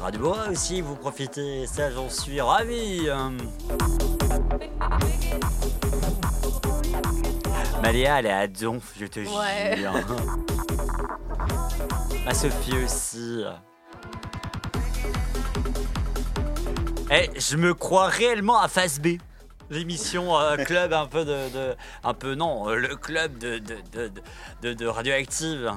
Radio Boa aussi, vous profitez, ça j'en suis ravi. Maléa, elle est à donf, je te Ouais. jure. Ma Sophie aussi. Eh, je me crois réellement à Phase B. L'émission euh, club un peu de, Un peu non, euh, le club de, de- de- de radioactive.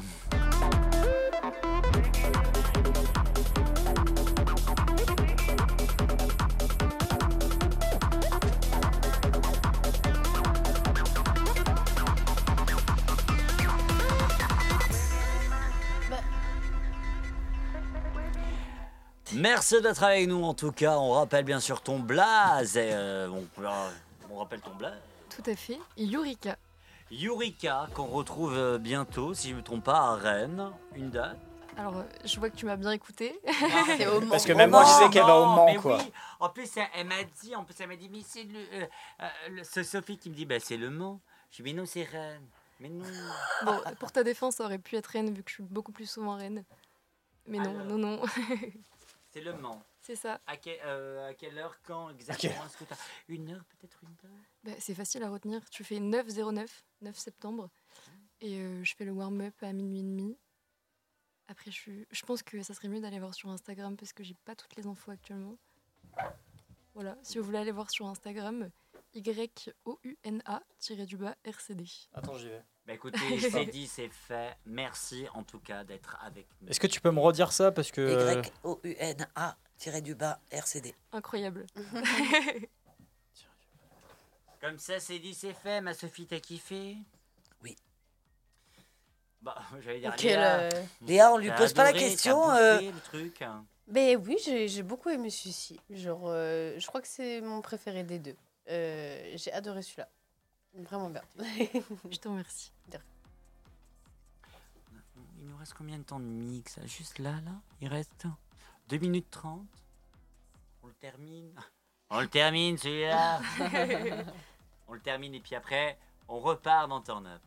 Merci d'être avec nous en tout cas. On rappelle bien sûr ton blaze. et, euh, on, euh, on rappelle ton blaze. Tout à fait. Yurika. Yurika, qu'on retrouve euh, bientôt, si je ne me trompe pas, à Rennes. Une date. Alors, je vois que tu m'as bien écouté. C'est au Parce que même moi, je sais qu'elle va au Mans, mais quoi. oui. En plus, elle, m'a dit, en plus, elle m'a dit, mais c'est le, euh, euh, le- c'est Sophie qui me dit, bah, c'est le Mans. Je dis, mais non, c'est Rennes. Mais non. Bon, pour ta défense, ça aurait pu être Rennes, vu que je suis beaucoup plus souvent à Rennes. Mais non, Alors. non, non. C'est le Mans. C'est ça. À, euh, à quelle heure, quand exactement Est-ce que t'as une heure, peut-être une heure? Bah, c'est facile à retenir. Tu fais 9-09, 9 septembre. Et euh, je fais le warm-up à minuit et demi. Après, je, suis- je pense que ça serait mieux d'aller voir sur Instagram parce que j'ai pas toutes les infos actuellement. Voilà, si vous voulez aller voir sur Instagram, Y-O-U-N-A-du-bas RCD. Attends, j'y vais. Bah écoutez, c'est dit, c'est fait. Merci en tout cas d'être avec nous. Est-ce que tu peux me redire ça parce que Y-O-U-N-A, tiré du bas, RCD. Incroyable. Comme ça, c'est dit, c'est fait. Ma Sophie, t'as kiffé? Oui. Bah, j'allais dire. Quel, Léa, euh, Léa, on lui t'as pose pas la adoré, t'as question, bouffé euh, le truc. Ben oui, j'ai j'ai beaucoup aimé celui-ci. Genre, euh, je crois que c'est mon préféré des deux. Euh, j'ai adoré celui-là. Vraiment bien. je te remercie. Il nous reste combien de temps de mix Juste là, là? Il reste 2 minutes 30. On le termine. On le termine celui-là. on le termine et puis après, on repart dans Turn Up.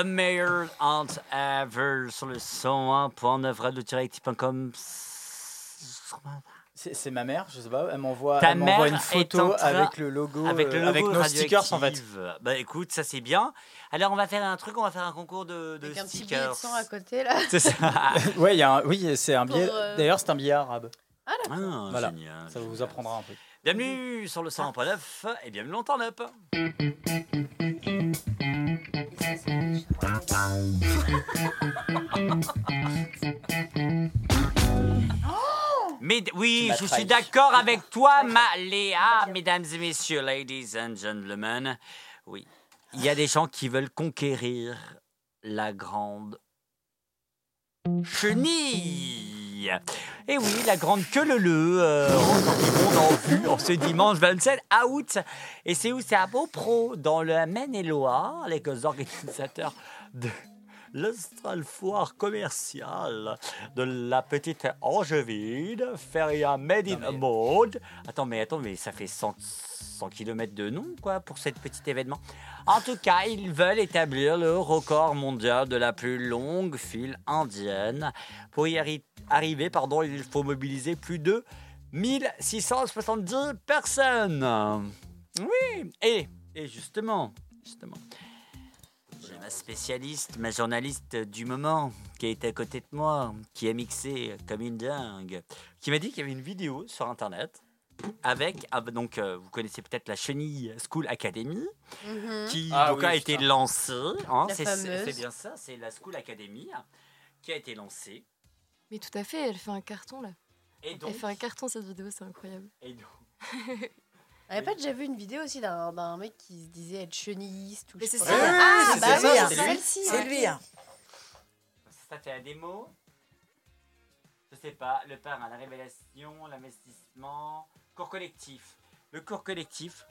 The Mayor and Ever sur le 101.9 radio-active.com. C'est c'est ma mère, je sais pas. Elle m'envoie une photo avec le logo, avec le euh, logo avec nos stickers en fait. Bah écoute, ça c'est bien. Alors on va faire un truc, on va faire un concours de, de Avec un petit billet de stickers. sang à côté là. C'est ça. ouais, il y a un- oui, c'est un billet. euh, D'ailleurs, c'est un billet arabe. Ah. Ah, Voilà. génial. Ça vous apprendra un peu. Bienvenue sur le 100.9 et bienvenue dans Turn Up. Mais oui, je suis d'accord avec toi, ma Léa, mesdames et messieurs, ladies and gentlemen. Oui, il y a des gens qui veulent conquérir la grande chenille. Et oui, la grande queue le le, euh, du monde en vue en ce dimanche 27 août. Et c'est où C'est à Beaupro, dans le Maine-et-Loire, les organisateurs de l'Austral Foire commerciale de la petite Angevine, Feria Made in Mode. Attends, mais attends, mais ça fait 100, 100 km de nom, quoi, pour cet petit événement. En tout cas, ils veulent établir le record mondial de la plus longue file indienne. Pour y arri- arriver, pardon, il faut mobiliser plus de 1670 personnes. Oui, et, et justement, justement, j'ai ma spécialiste, ma journaliste du moment, qui est à côté de moi, qui a mixé comme une dingue, qui m'a dit qu'il y avait une vidéo sur Internet avec, ah, bah, donc euh, vous connaissez peut-être la Chenille School Academy, Mhm. qui Ah donc, oui, a été putain. lancée. hein, La c'est bien ça, c'est la School Academy qui a été lancée. Mais tout à fait, elle fait un carton là. Et donc, Elle fait un carton cette vidéo, c'est incroyable. et donc- J'avais pas déjà vu une vidéo aussi d'un mec qui se disait être chenilliste ou Mais c'est ça. Ah, c'est bah oui, c'est c'est lui. celle-ci. C'est lui. hein. ça fait la démo. Je sais pas, le à la révélation, l'investissement, cours collectif. Le cours collectif.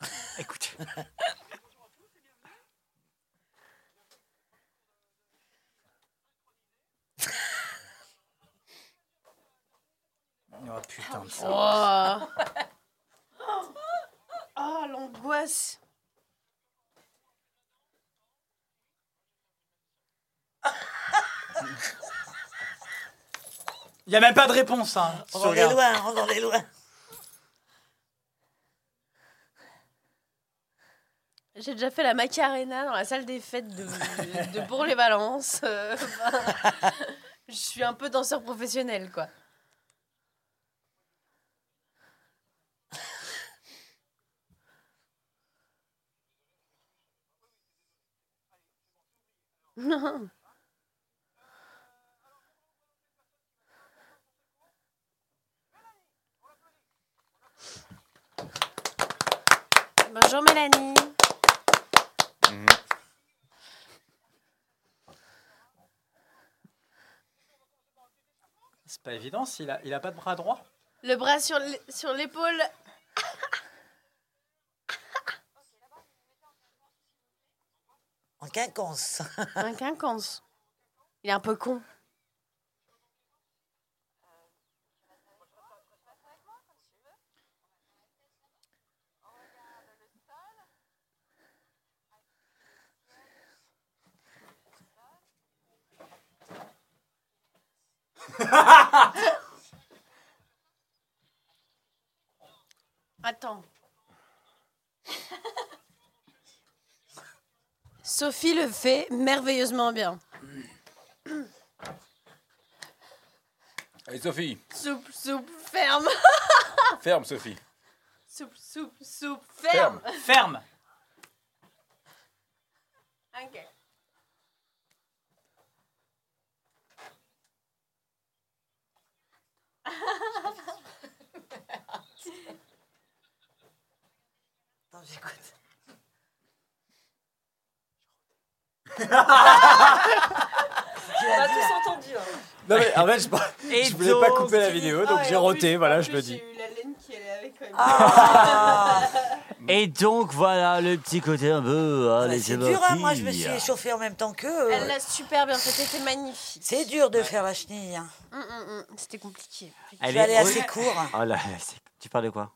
Écoute. Oh putain de ça. Oh, oh l'angoisse. Il n'y a même pas de réponse. Hein. On sur en le est gars. loin, on en est loin. J'ai déjà fait la Macarena dans la salle des fêtes de, de, de Bourg-les-Valences. Euh, ben, je suis un peu danseur professionnel, quoi. Non. Bonjour Mélanie. C'est pas évident s'il a, il a pas de bras droit. Le bras sur l'épaule. Quinconce. Un quinconce. Il est un peu con. Attends. Sophie le fait merveilleusement bien. Allez, Sophie, Soupe, soupe, ferme. ferme, Sophie. Soupe, soupe, soupe, ferme. Ferme. Ok. Attends, j'écoute. On a tous entendu. hein. Non mais en fait, je, je voulais pas couper la vidéo, donc Ah, j'ai roté, plus- voilà, je le dis. J'ai eu la laine qui allait avec quand même. Ah, Et donc voilà le petit côté un peu. hein, bah, les c'est dur, hein. moi je me suis échauffée en même temps qu'eux. Elle l'a super bien fait, c'était magnifique. C'est dur de faire la chenille. hein. Hum, hum, hum, C'était compliqué. Je Elle vais est- aller ses cours. Oh là, tu parlais quoi?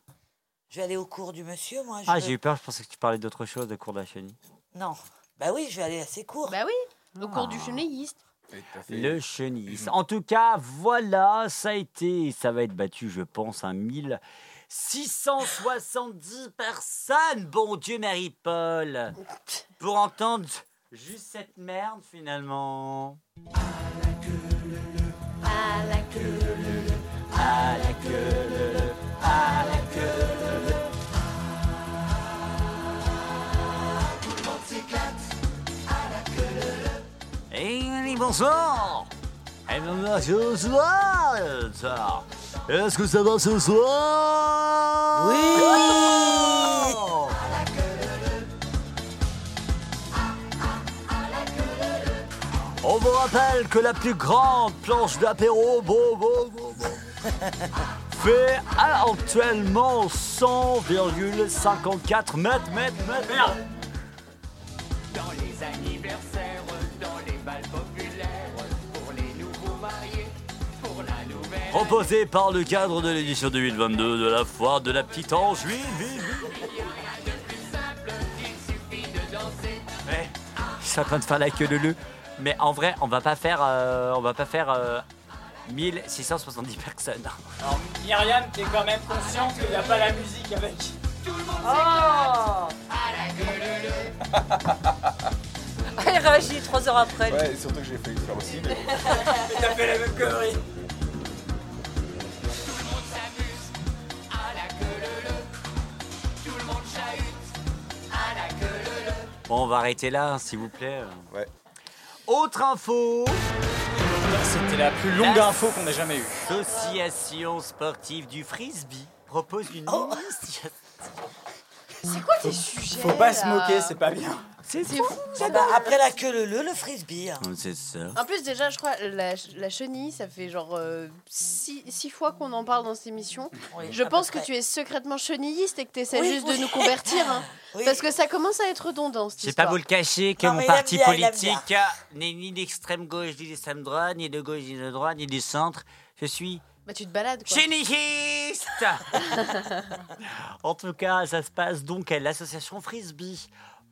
Je vais aller au cours du monsieur, moi. je Ah, veux- j'ai eu peur, je pensais que tu parlais d'autre chose, de cours de la chenille. Non. Bah oui, je vais aller à ses cours. Bah oui, au cours du Ah. chenilliste. le chenille. En tout cas, voilà, ça a été, ça va être battu, je pense, un 1670 personnes. Bon Dieu, Marie-Paul, pour entendre juste cette merde finalement. À la queue leu leu. À la queue leu leu. À la queue leu bonsoir Et bonsoir ce soir. Est-ce que ça va ce soir? Oui On vous rappelle que la plus grande planche d'apéro bo, bo, bo, bo, fait actuellement 100,54 mètres, mètres, mètres. Merde. Dans les anniversaires, Proposé par le cadre de l'édition 2022 de la foire de la petite ange. Oui, oui, oui. Ouais. Ils sont en train de faire la queue de le. Mais en vrai, on va pas faire, euh, on va pas faire euh, 1670 personnes. Alors, Myriam, t'es quand même consciente qu'il n'y a pas la musique avec. Oh Elle réagit trois heures après. Ouais, surtout que j'ai failli le faire aussi. Mais... T'as fait la même connerie. Bon, on va arrêter là, s'il vous plaît. Ouais. Autre info. C'était la plus longue info qu'on ait jamais eue. L'association sportive du frisbee propose une Oh. initiative. C'est quoi tes sujets Faut pas se moquer, c'est pas bien. C'est fou. Ah bah, après la queue leu leu, le frisbee. hein. C'est ça. En plus, déjà, je crois, la, la chenille, ça fait genre euh, six, six fois qu'on en parle dans cette émission. Oui, je à peu pense que près. tu es secrètement chenilliste et que tu essaies Oui, juste oui. de nous convertir. hein. Oui. Parce que ça commence à être redondant, cette Je vais pas histoire. vous le cacher que Non, mon mais il aime parti bien, il aime politique n'est ni d'extrême gauche ni d'extrême droite, ni de gauche ni de droite, ni du centre. Je suis Bah, tu te balades, quoi. En tout cas, ça se passe donc à l'association Frisbee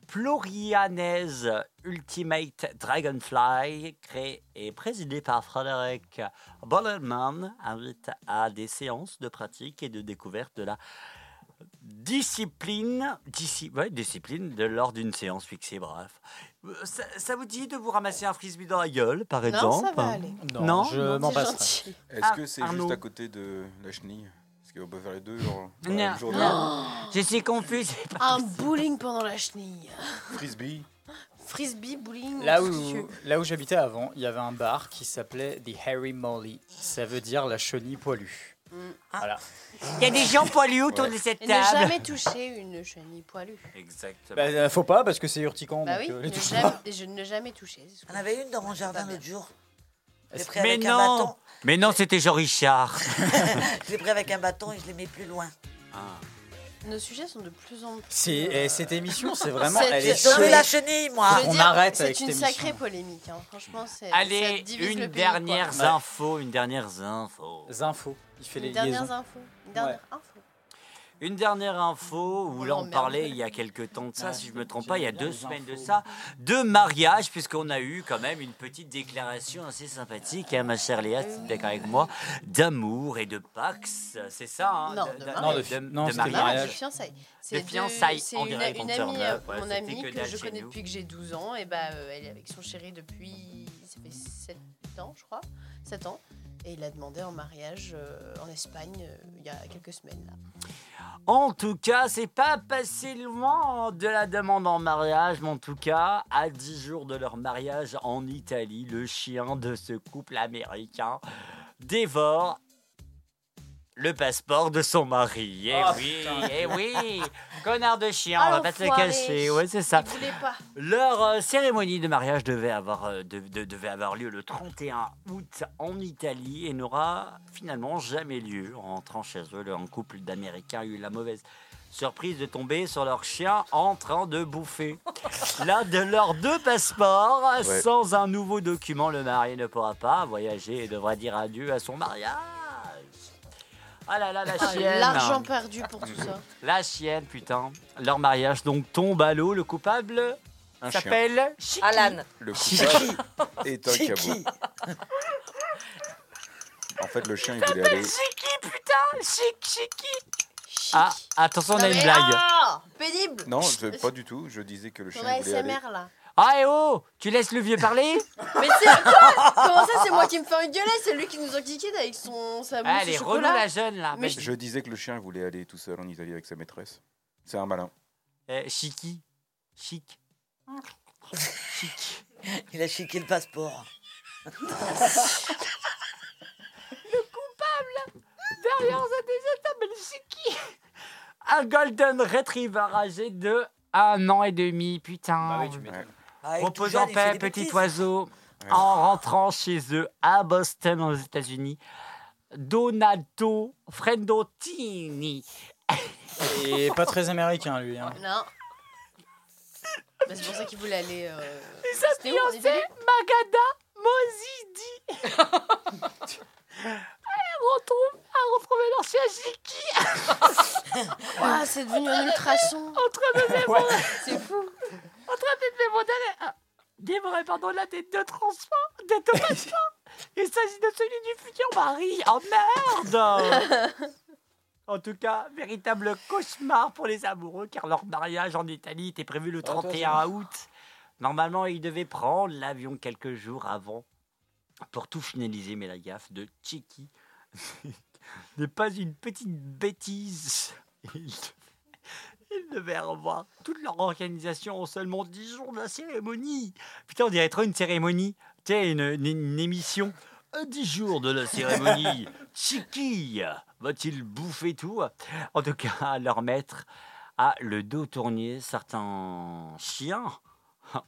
Plorianaise Ultimate Dragonfly, créée et présidée par Frédéric Bollerman, invite à des séances de pratique et de découverte de la discipline, disci- ouais, discipline de lors d'une séance fixée, bref. Euh, Ça, ça vous dit de vous ramasser un frisbee dans la gueule, par Non, exemple ça va aller. Non, Non je Non, m'en gentil. Est-ce Ah, que c'est juste à côté de la chenille Est-ce qu'on peut faire les deux genre, dans la Non, même journée non. Je suis confus. c'est pas- Un bowling pendant la chenille. Frisbee Frisbee, bowling. Là où, là où j'habitais avant, il y avait un bar qui s'appelait The Harry Molly. Ça veut dire la chenille poilue. Voilà. Il y a des gens poilus autour Ouais. de cette Et ne table. jamais toucher une chenille poilue. Exactement. Bah, euh, faut pas parce que c'est urticant. Bah donc, oui, euh, ne jamais, pas. je ne jamais toucher. On avait une dans mon jardin l'autre jour. Je l'ai Est-ce- pris Mais avec un non, bâton. mais non, c'était Jean Richard. Je l'ai pris avec un bâton et je l'ai mis plus loin. Nos sujets sont de plus en plus. C'est- et cette émission, c'est vraiment. C'est- Elle est chouette. la chenille, moi. Je On dire, arrête C'est avec une cette sacrée émission. polémique. hein. Franchement, c'est. Allez, ça divise une le pays, dernière quoi. info, une dernière info. Infos. Il fait les Une dernière liaisons. info. Une dernière info. Une dernière info, où On là on parlait il y a quelques temps de ça, si je me trompe pas, il y a deux semaines de ça, de mariage, puisqu'on a eu quand même une petite déclaration assez sympathique, hein, ma chère Léa, tu es d'accord avec moi, d'amour et de pax, c'est ça hein, Non, de Non, de non, mariage. de fiançailles. De C'est fiançailles, c'est on une, dirait une qu'on amie, euh, ouais, mon amie que je connais depuis que j'ai 12 ans. Et bah, euh, elle est avec son chéri depuis. Ça fait 7 ans, je crois. 7 ans. Et il a demandé en mariage euh, en Espagne euh, il y a quelques semaines. Là. En tout cas, c'est pas passé loin de la demande en mariage, mais en tout cas, à 10 jours de leur mariage en Italie, le chien de ce couple américain dévore le passeport de son mari. Eh Oh, oui, putain. eh oui, connard de chien, Ah, on va pas se le cacher. Ouais, c'est ça. Pas. Leur euh, cérémonie de mariage devait avoir, euh, de- de- devait avoir lieu le 31 août en Italie et n'aura finalement jamais lieu. En rentrant chez eux, un couple d'Américains a eu la mauvaise surprise de tomber sur leur chien en train de bouffer. L'un de leurs deux passeports, Ouais. sans un nouveau document, le marié ne pourra pas voyager et devra dire adieu à son mariage. Ah là là, la Ah, chienne. L'argent perdu pour tout ça. La chienne, putain. Leur mariage donc tombe à l'eau. Le coupable Un chien. s'appelle Chiki. Alan. Le Chiki. coupable est un cabot. En fait, le chien, il voulait aller. Chiki, putain Chic, Chiki Ah, attention, on a une blague. Ah Pénible Non, je- pas du tout. Je disais que le chien il voulait aller. Là. Ah, et oh Tu laisses le vieux parler Mais c'est quoi Comment ça, c'est moi qui me fais engueuler C'est lui qui nous enquiquine avec son sa mousse au Elle est relou, chocolat. la jeune, là. Mais. Je disais que le chien voulait aller tout seul en Italie avec sa maîtresse. C'est un malin. Eh, Chiki. Chic. Chic. Il a chiqué le passeport. Derrière ce dessin s'appelle Chiki. Un Golden Retriever âgé de un an et demi, putain. Bah oui, tu m'étonnes. Ah, il est Repose en il paix, petit bêtises. oiseau. Ouais. En rentrant chez eux à Boston, aux États-Unis, Donato Frendotini. Et pas très américain, lui. hein. Non. Bah, c'est pour ça qu'il voulait aller. euh, Et sa fiancée, Magada Mozidi. Elle retrouve, a retrouvé l'ancien Chiki Ouah, c'est devenu un ultrason. en train de dévorer, C'est fou. En train de dévorer, ah, dévorer pardon, la tête de transport, d'automatisme. Il s'agit de celui du futur mari. Oh merde En tout cas, véritable cauchemar pour les amoureux car leur mariage en Italie était prévu le 31 août. Normalement, ils devaient prendre l'avion quelques jours avant pour tout finaliser, mais la gaffe de Chiki n'est pas une petite bêtise. Ils ils devaient revoir toute leur organisation en seulement 10 jours de la cérémonie. Putain, on dirait trop une cérémonie. Tu sais, une, une- une émission. À 10 jours de la cérémonie, Chiki va-t-il bouffer tout? En tout cas, leur maître a le dos tourné. Certains chiens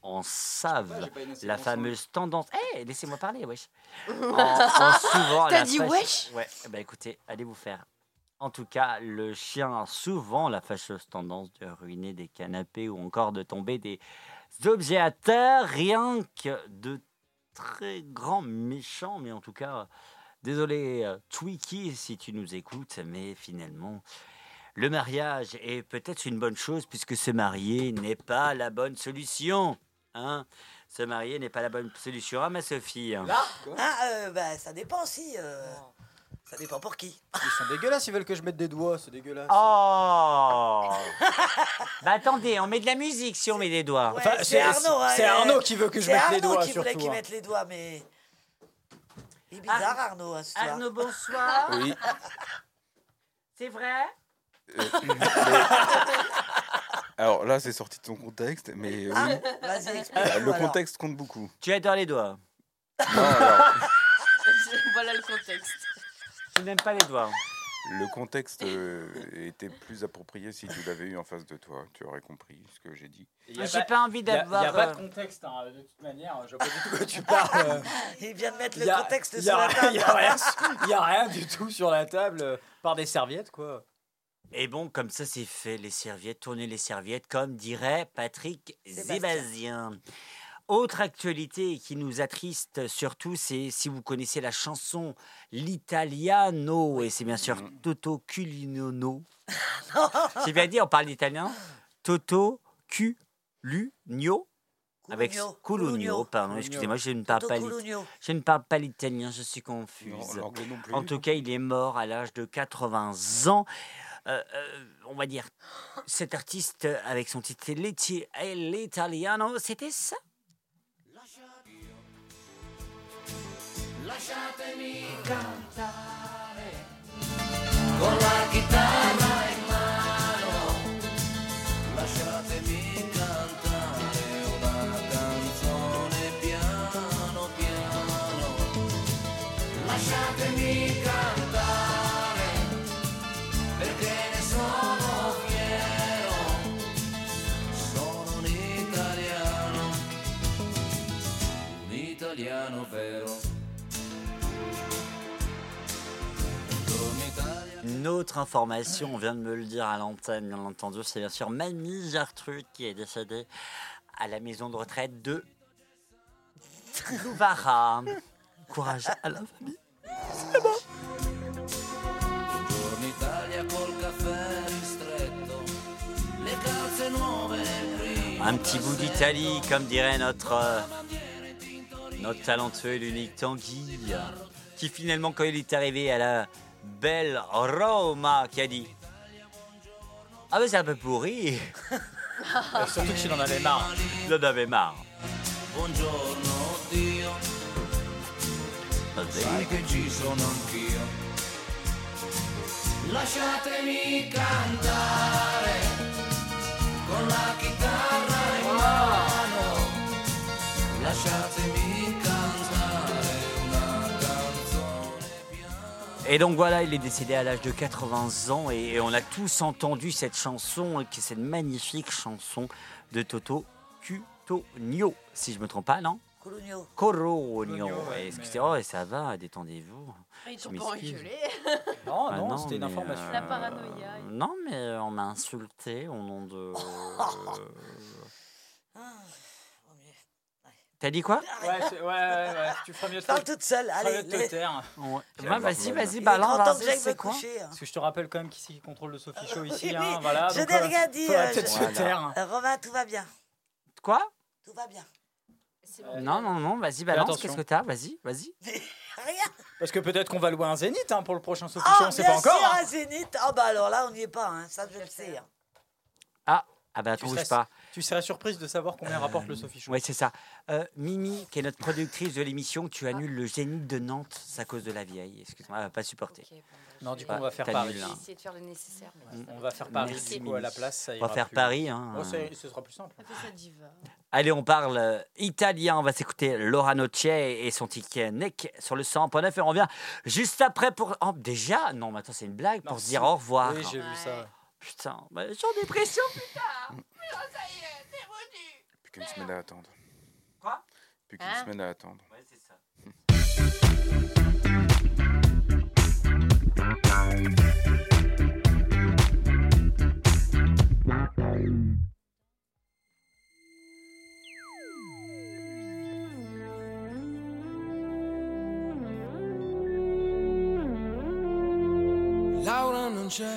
en savent la fameuse tendance. Eh, laissez-moi parler, wesh. En, en souvent T'as dit wesh? Ouais, bah écoutez, allez vous faire. En tout cas, le chien a souvent la fâcheuse tendance de ruiner des canapés ou encore de tomber des objets à terre, rien que de très grands méchants. Mais en tout cas, désolé, euh, Twiki, si tu nous écoutes, mais finalement, le mariage est peut-être une bonne chose puisque se marier n'est pas la bonne solution. Hein se marier n'est pas la bonne solution, hein, ma Sophie Ah, euh, bah, ça dépend aussi. euh, ça dépend pour qui. Ils sont dégueulasses, ils veulent que je mette des doigts, c'est dégueulasse. Oh Bah attendez, on met de la musique si on met des doigts. Ouais, Enfin, c'est c'est- Arnaud. hein, c'est Arnaud qui veut que je c'est mette les Arnaud doigts, qui voulait surtout, qu'il hein. mette les doigts, mais. Il est bizarre, Ar- Arnaud, hein, ce soir. Arnaud, bonsoir. Oui. C'est vrai? Euh, mais- Alors là, c'est sorti de son contexte, mais oui. Ah, vas-y, Euh, Le contexte compte beaucoup. Tu adores les doigts. Non, alors, voilà le contexte. Tu n'aimes pas les doigts. le contexte euh, était plus approprié si tu l'avais eu en face de toi. Tu aurais compris ce que j'ai dit. Il y a J'ai pas envie Il n'y a, d'avoir. il y a pas euh, de contexte, hein, de toute manière. Je vois pas du tout quoi tu parles. euh. Il vient de mettre le a- contexte sur a- la table. Il n'y a rien du tout sur la table, euh, par des serviettes, quoi. Et bon, comme ça, c'est fait, les serviettes, tourner les serviettes, comme dirait Patrick Sébastien. Zébazien. Autre actualité qui nous attriste surtout, c'est si vous connaissez la chanson L'Italiano, et c'est bien sûr Toto Culinono. J'ai bien dit, on parle d'italien Toto Culugno avec Culugno. pardon, excusez-moi, je ne parle pas l'i- Culugno. je ne parle pas l'italien, je suis confuse. Non, non. En tout cas, il est mort à l'âge de 80 ans. Euh, euh, on va dire, cet artiste avec son titre eh, L'Italiano, c'était ça? Lasciatemi cantare con la chitarra. Une autre information, on vient de me le dire à l'antenne, bien entendu, c'est bien sûr Mamie Gertrude qui est décédée à la maison de retraite de Louvara. Courage à la famille. Un petit bout d'Italie, comme dirait notre, euh, notre talentueux et l'unique Tanguy, qui finalement, quand il est arrivé à la belle Roma, qui a dit Ah, mais c'est un peu pourri. Surtout qu'il en avait marre. Il en avait marre. Buongiorno Dio, sai che ci sono anch'io. Lasciatemi cantare con la chitarra in mano. Lasciatemi Et donc voilà, il est décédé à l'âge de 80 ans et, et on a tous entendu cette chanson, cette magnifique chanson de Toto Cutugno, si je me trompe pas, non? Corogno. ouais, Excusez-moi, et ça va, détendez-vous. Ils Je t'ont pas m'excuse. engueulé. Non, Ah non, c'était une mais, information. La paranoïa. Non, mais on m'a insulté au nom de. T'as dit quoi Ouais, ouais, ouais, ouais, tu feras mieux de Parle toute seule, feras allez, mieux de te les- taire. Vas-y, vas-y, Il est balance, grand temps que vas-y, j'aille me c'est quoi coucher, hein. Parce que je te rappelle quand même qui c'est qui contrôle le Sophie Show ici. Oui, hein, voilà, je donc, n'ai euh, rien dit. euh, peut-être je- se taire. Euh, Romain, tout va bien. Quoi Tout va bien. Non, non, non, vas-y, balance, attention. qu'est-ce que t'as Vas-y, vas-y. Rien. Parce que peut-être qu'on va louer un Zénith hein, pour le prochain Sophie Ah, Show, on sait bien pas encore. sûr, hein. un zénith. Ah, bah alors là, on n'y est pas, hein. ça je le sais. hein. Ah, ah bah, Tu touche serais, pas. Tu serais surprise de savoir combien rapporte le Sophie Show. Oui, c'est ça. Euh, Mimi, qui est notre productrice de l'émission, tu annules le Zénith de Nantes à cause de la vieille. Excuse-moi, elle va pas supporter. Non, du coup, on va faire Paris. hein. Essayé de faire le nécessaire. mais On- On va faire Paris Merci, du coup à la place. Ça On va faire plus Paris, hein. Oh, ce sera plus simple. Allez, on parle euh, italien. On va s'écouter Laura Noce et son ticket Neck sur le 100.9 et on revient juste après pour. Oh, déjà? Non, mais attends, c'est une blague pour Non, se dire au revoir. Oui, j'ai vu ça. Putain, bah, je suis en dépression, putain. Plus qu'une semaine à attendre. Quoi? Plus qu'une Hein? semaine à attendre. Ouais, c'est ça. Laura non c'è,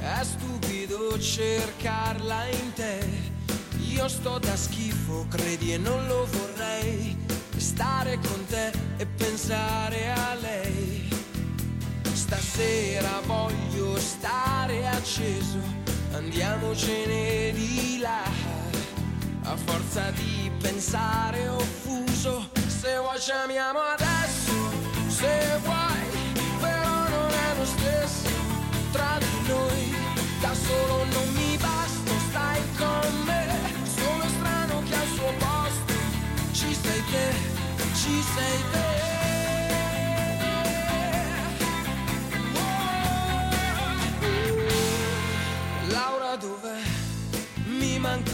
è stupido cercarla in te. Io sto da schifo, credi e non lo vorrei. Stare con te e pensare a lei. Stasera voglio stare acceso, andiamocene di là. A forza di pensare offuso, se vuoi ci amiamo adesso, se vuoi,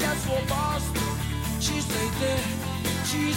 strano che al suo posto ci sei te, ci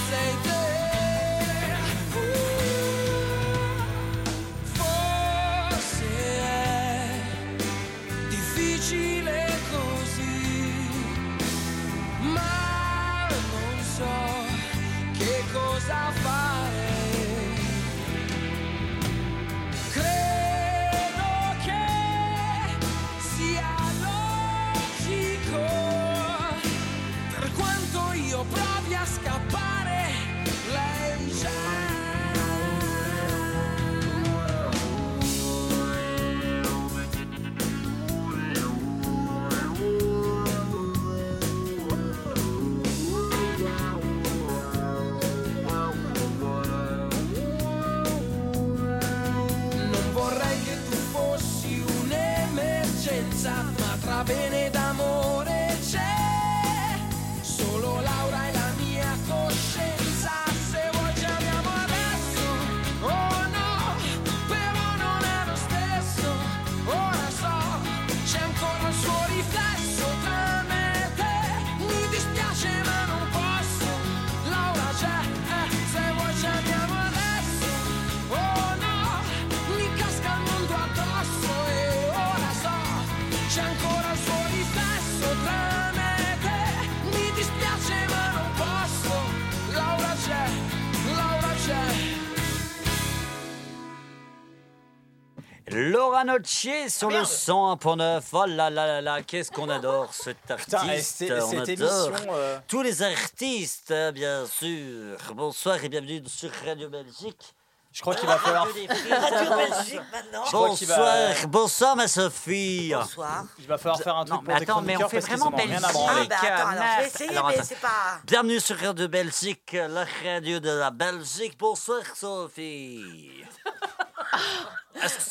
Laura Noche sur le 101.9. Oh là là là là, qu'est-ce qu'on adore cet artiste. Putain, on cette adore émission, euh, tous les artistes, bien sûr. Bonsoir et bienvenue sur Radio Belgique. Je crois qu'il va falloir. Radio Belgique maintenant. Je crois qu'il va- Bonsoir, bonsoir ma Sophie. Bonsoir. Il va falloir faire un truc Non, pour mais attends, mais on fait vraiment Belgique. Ah bah attends, alors je vais essayer, Alors, mais c'est pas... Bienvenue sur Radio Belgique, la radio de la Belgique. Bonsoir Sophie.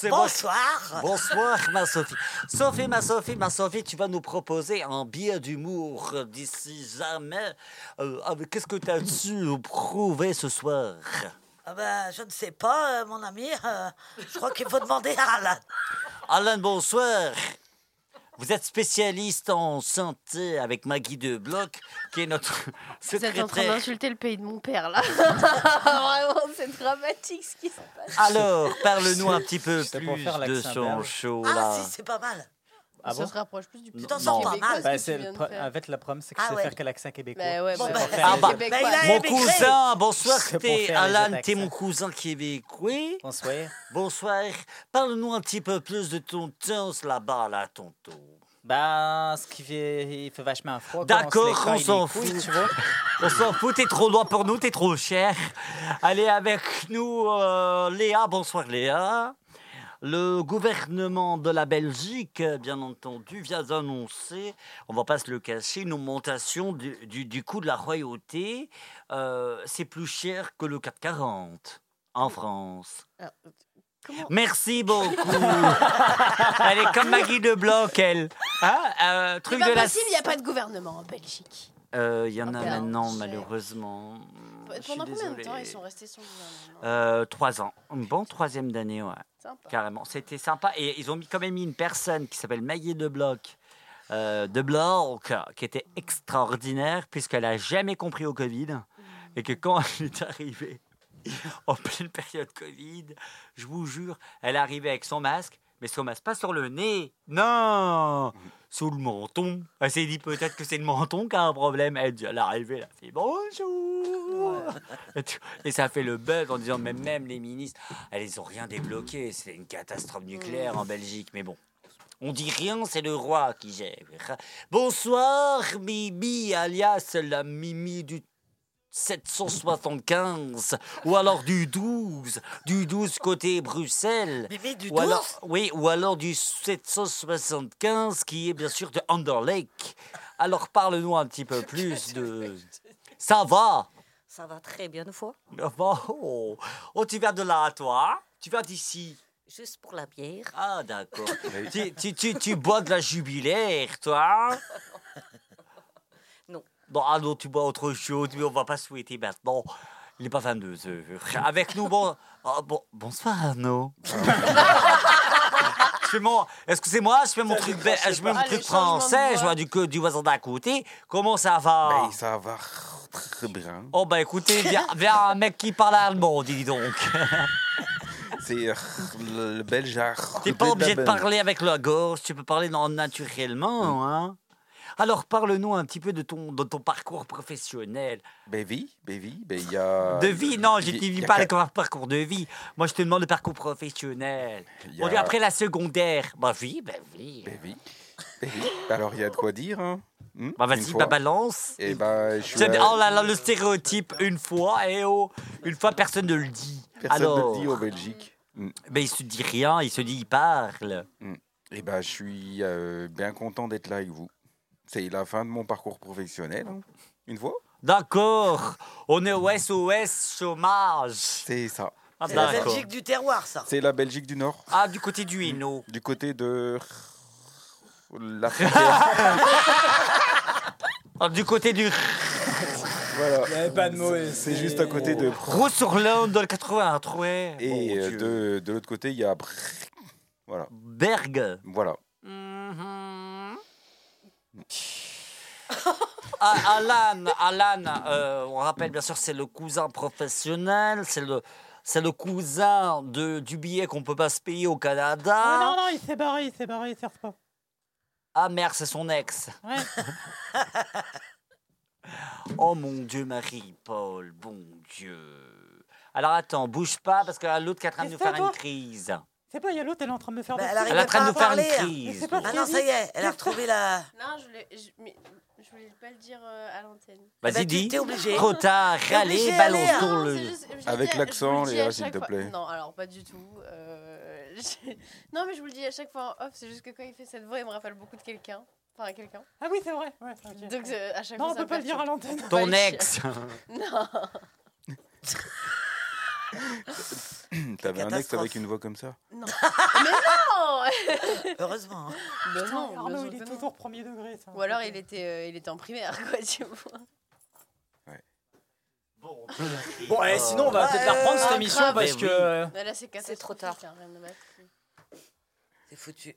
Moi- Bonsoir. Bonsoir ma Sophie. Sophie, ma Sophie, ma Sophie, tu vas nous proposer un billet d'humour d'ici jamais. Euh, Qu'est-ce que tu as su prouver ce soir? Ah bah, je ne sais pas, euh, mon ami. euh, je crois qu'il faut demander à Alan. Alain, bonsoir. Vous êtes spécialiste en santé avec Maggie de Bloch, qui est notre Vous êtes en train secrétaire. d'insulter le pays de mon père, là. Vraiment, c'est dramatique ce qui se passe. Alors, parle-nous un petit peu plus de son show Ah là. si, c'est pas mal. Ah ça bon? se rapproche plus du Tu petit t'en Non. sors pas québécois, mal. que c'est le pro- faire? En fait, le problème, c'est que Ah je sais ouais. faire que l'accent québécois. Bah ouais, Bon, ah bah, il a- Mon cousin, bonsoir, t'es Alan, t'es mon cousin québécois. Bonsoir. Bonsoir. Parle-nous un petit peu plus de ton temps là-bas, là, tonton. Bah, ce qui fait, il fait vachement froid. D'accord, on s'en fout. Tu vois On s'en fout, t'es trop loin pour nous, t'es trop cher. Allez avec nous, euh, Léa. Bonsoir, Léa. Le gouvernement de la Belgique, bien entendu, vient d'annoncer, on va pas se le cacher, une augmentation du, du- du coût de la royauté. Euh, C'est plus cher que le 440 en France. Comment- Merci beaucoup. elle est comme Maggie de Bloch, elle. Hein Euh, truc de la possible, il n'y a pas de gouvernement en Belgique. Euh, Il y en a Ah, merde. maintenant, malheureusement. Pendant combien de temps ils sont restés sans gouvernement Euh, Trois ans. Un bon troisième d'année, ouais. Sympa. Carrément. C'était sympa. Et ils ont mis, quand même mis une personne qui s'appelle Maillet de Bloch. euh, de Bloch, qui était extraordinaire, puisqu'elle a jamais compris au Covid. Et que quand elle est arrivée en pleine période Covid, je vous jure, elle est arrivée avec son masque, mais son masque pas sur le nez. Non Sous le menton. Elle s'est dit peut-être que c'est le menton qui a un problème. Elle, elle est arrivée, elle a fait bonjour. Et, ça fait le buzz en disant mais même les ministres, elles ils ont rien débloqué. C'est une catastrophe nucléaire en Belgique. Mais bon, on dit rien, c'est le roi qui gère. Bonsoir, Mimi, alias la Mimi du 775 ou alors du 12, du 12 côté Bruxelles. Du ou alors, 12? oui, ou alors du 775 qui est bien sûr de Underlake. Alors parle-nous un petit peu plus de. Ça va? Ça va très bien une fois. Oh, oh, tu viens de là, toi Tu viens d'ici Juste pour la bière. Ah, d'accord. tu, tu, tu, tu bois de la jubilaire, toi Non. Ah non, tu bois autre chose, mais on va pas souhaiter maintenant. Il n'est pas 22 heures. Avec nous, bon... ah, bon bonsoir, Arnaud. je fais mon... Excusez-moi, je fais mon truc, je fais mon truc français, je vois du, du voisin d'à côté. Comment ça va? Ben, ça va très bien. Oh, bah écoutez, viens, viens un mec qui parle allemand, dis donc. C'est euh, le, le belge T'es pas obligé de parler avec la gorge, tu peux parler non, naturellement. Hein? Alors parle-nous un petit peu de ton, de ton parcours professionnel. Ben oui, ben oui, ben il y a... De vie, non, je ne dis pas le parcours de vie. Moi, je te demande le parcours professionnel. On dit a- après la secondaire. Bah ben oui. Ben oui, ben oui. Alors il y a de quoi dire, hein? Hmm, Bah vas-y, bah balance. Eh ben, je suis... À- Oh là là, le stéréotype, une fois, et oh, une fois, personne ne le dit. Personne Alors, ne le dit au Belgique. Hmm. ben, il se dit rien, il se dit, il parle. Eh ben, je suis euh, bien content d'être là avec vous. C'est la fin de mon parcours professionnel, hein, une fois. D'accord, on est au SOS chômage. C'est ça. Ah, C'est la. Belgique du terroir, ça. C'est la Belgique du Nord, Ah, du côté du Hainaut. du côté de la frontière. Ah, du côté du voilà. Il n'y avait pas de mots. C'est juste à côté de... Roux-sur-L'Inde dans le 83. Et Bon euh, de, de l'autre côté, il y a... Voilà. Berg. Voilà. Ah, Alan, Alan euh, on rappelle bien sûr, c'est le cousin professionnel, c'est le, c'est le cousin de, du billet qu'on peut pas se payer au Canada. non, non, il s'est barré, il s'est barré, il sert pas. Ah merde, c'est son ex. Ouais. Oh mon Dieu, Marie-Paul, bon Dieu. Alors attends, bouge pas parce que l'autre qui est en train de nous faire une crise. C'est pas, il y a l'autre, elle est en train de me faire Bah, des elle arrive Elle est en train de nous faire une crise. Pas Ah non, ça y est, elle a retrouvé la. Non, je voulais, je, mais, je voulais pas le dire euh, à l'antenne. Vas-y, bah, tu- dis. t'es obligé. Trop tard, obligé, balance hein. Non, le. juste- Avec l'accent, Léa, s'il te plaît. Non, alors pas du tout. euh, Non, mais je vous le dis à chaque fois en off, c'est juste que quand il fait cette voix, il me rappelle beaucoup de quelqu'un. Enfin, à quelqu'un. Ah oui, c'est vrai. Ouais. Donc, euh, à chaque Non, fois, on peut pas le dire à l'antenne. Ton ex. Non. T'avais un ex avec une voix comme ça? Non. Mais non Heureusement. hein. Ben Putain, non, Arnaud, il est non. toujours premier degré. Ça. Ou alors il était, euh, il était en primaire, quoi, tu vois. Bon, eh, sinon, on va Ouais, peut-être la reprendre cette ah, émission parce Mais que. là, c'est trop tard. hein, rien de battre. C'est foutu.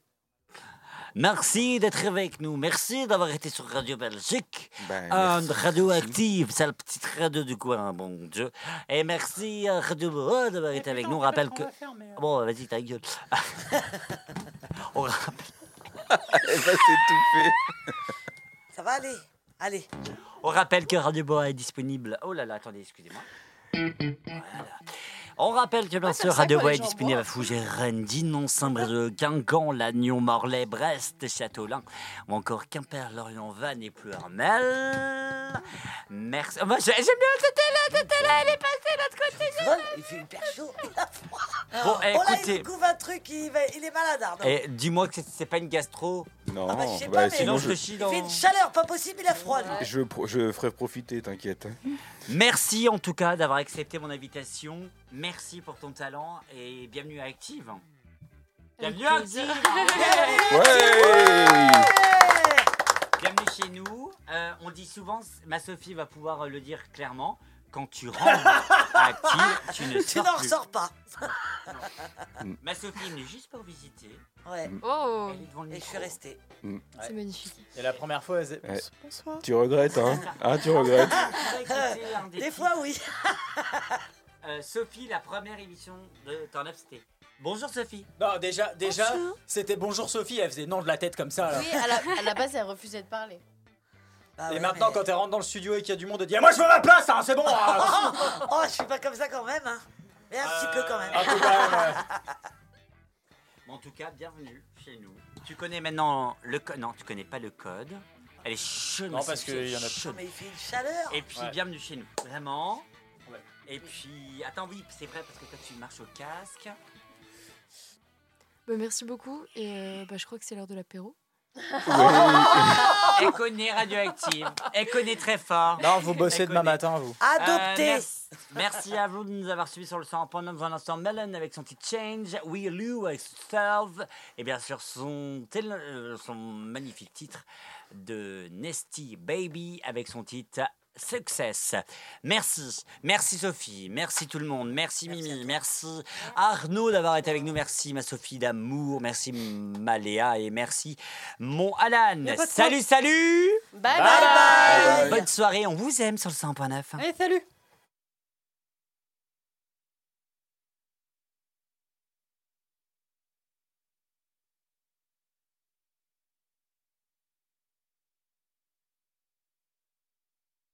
Merci d'être avec nous. Merci d'avoir été sur Radio Belgique. Ben, Un merci. radioactive, c'est la petite radio du coin, bon Dieu. Et merci à Radio Boa d'avoir été avec nous. On rappelle que. Bon, vas-y, ta gueule. On rappelle. Elle va s'étouffer. Ça va aller. Allez. On rappelle que Radio Boa est disponible. Oh là là, attendez, excusez-moi. Voilà. On rappelle que bien c'est sûr Radio les est disponible à. Fougères, Rennes, Dinon, Saint-Brieuc, Guingamp, Lannion, Morlaix, Brest, Châteaulin ou encore Quimper, Lorient, Vannes et Pluermel. Merci. Oh, moi, j'ai- J'aime bien cette là, cette là, elle est passée de l'autre côté. Il fait hyper chaud. Il a froid. Bon, oh là, il écoutez. nous couvre un truc, il, va- il est malade, Arnaud. Et dis-moi que c'est- c'est pas une gastro. Non, Ah bah, je sais bah, pas, mais- sinon Sinon, je je, te chie Il dans. fait une chaleur pas possible, il a froid. lui. je, pro- je ferai profiter, t'inquiète. Merci en tout cas d'avoir accepté mon invitation. Merci pour ton talent et bienvenue à Active. Bienvenue à. Active. Ouais Bienvenue chez nous. Euh, on dit souvent, ma Sophie va pouvoir le dire clairement, quand tu rentres à Active, tu ne Tu sors n'en plus. ressors pas. Ma Sophie n'est juste pour visiter. Ouais. Oh, Elle est devant le Et je suis micro. restée. c'est magnifique. Et la première fois, elle disait, Ouais. Bonsoir. Tu regrettes, hein Ah, tu regrettes un des titres. fois, oui. Euh, Sophie, la première émission de Turn Up, c'était Bonjour Sophie. Non, déjà, déjà c'était bonjour Sophie, elle faisait non de la tête comme ça. Là. Oui, à la, à la base, elle refusait de parler. Bah et ouais, maintenant, mais- quand elle rentre dans le studio et qu'il y a du monde, elle dit ah, Moi je veux ma place, hein, c'est bon hein. Oh, je suis pas comme ça quand même. Hein. Mais un petit peu quand même. Un peu quand même, ouais. Bon, en tout cas, bienvenue chez nous. Tu connais maintenant le code. Non, tu connais pas le code. Elle est chaude. Non, mais parce qu'il y en a chaude. Mais il fait une chaleur. Et puis, Ouais. bienvenue chez nous. Vraiment. Ouais. Et puis, attends, oui, c'est vrai, parce que toi, tu marches au casque. Bah, merci beaucoup. Et euh, bah, je crois que c'est l'heure de l'apéro. Elle connaît Radioactive. Elle connaît très fort. Non, vous bossez demain matin, vous. Adopté. Euh, merci, merci à vous de nous avoir suivis sur le 100.9 dans un instant. Melon avec son petit Change, We Lou avec Self, et bien sûr son, tel- euh, son magnifique titre de Nesty Baby avec son titre Success. Merci, merci Sophie, merci tout le monde, merci, Mimi, merci Arnaud d'avoir été avec nous, merci ma Sophie d'amour, merci ma Léa. Et merci mon Alan. Salut, salut. Bye Bye bye. Bonne soirée, on vous aime sur le 100.9. Allez, salut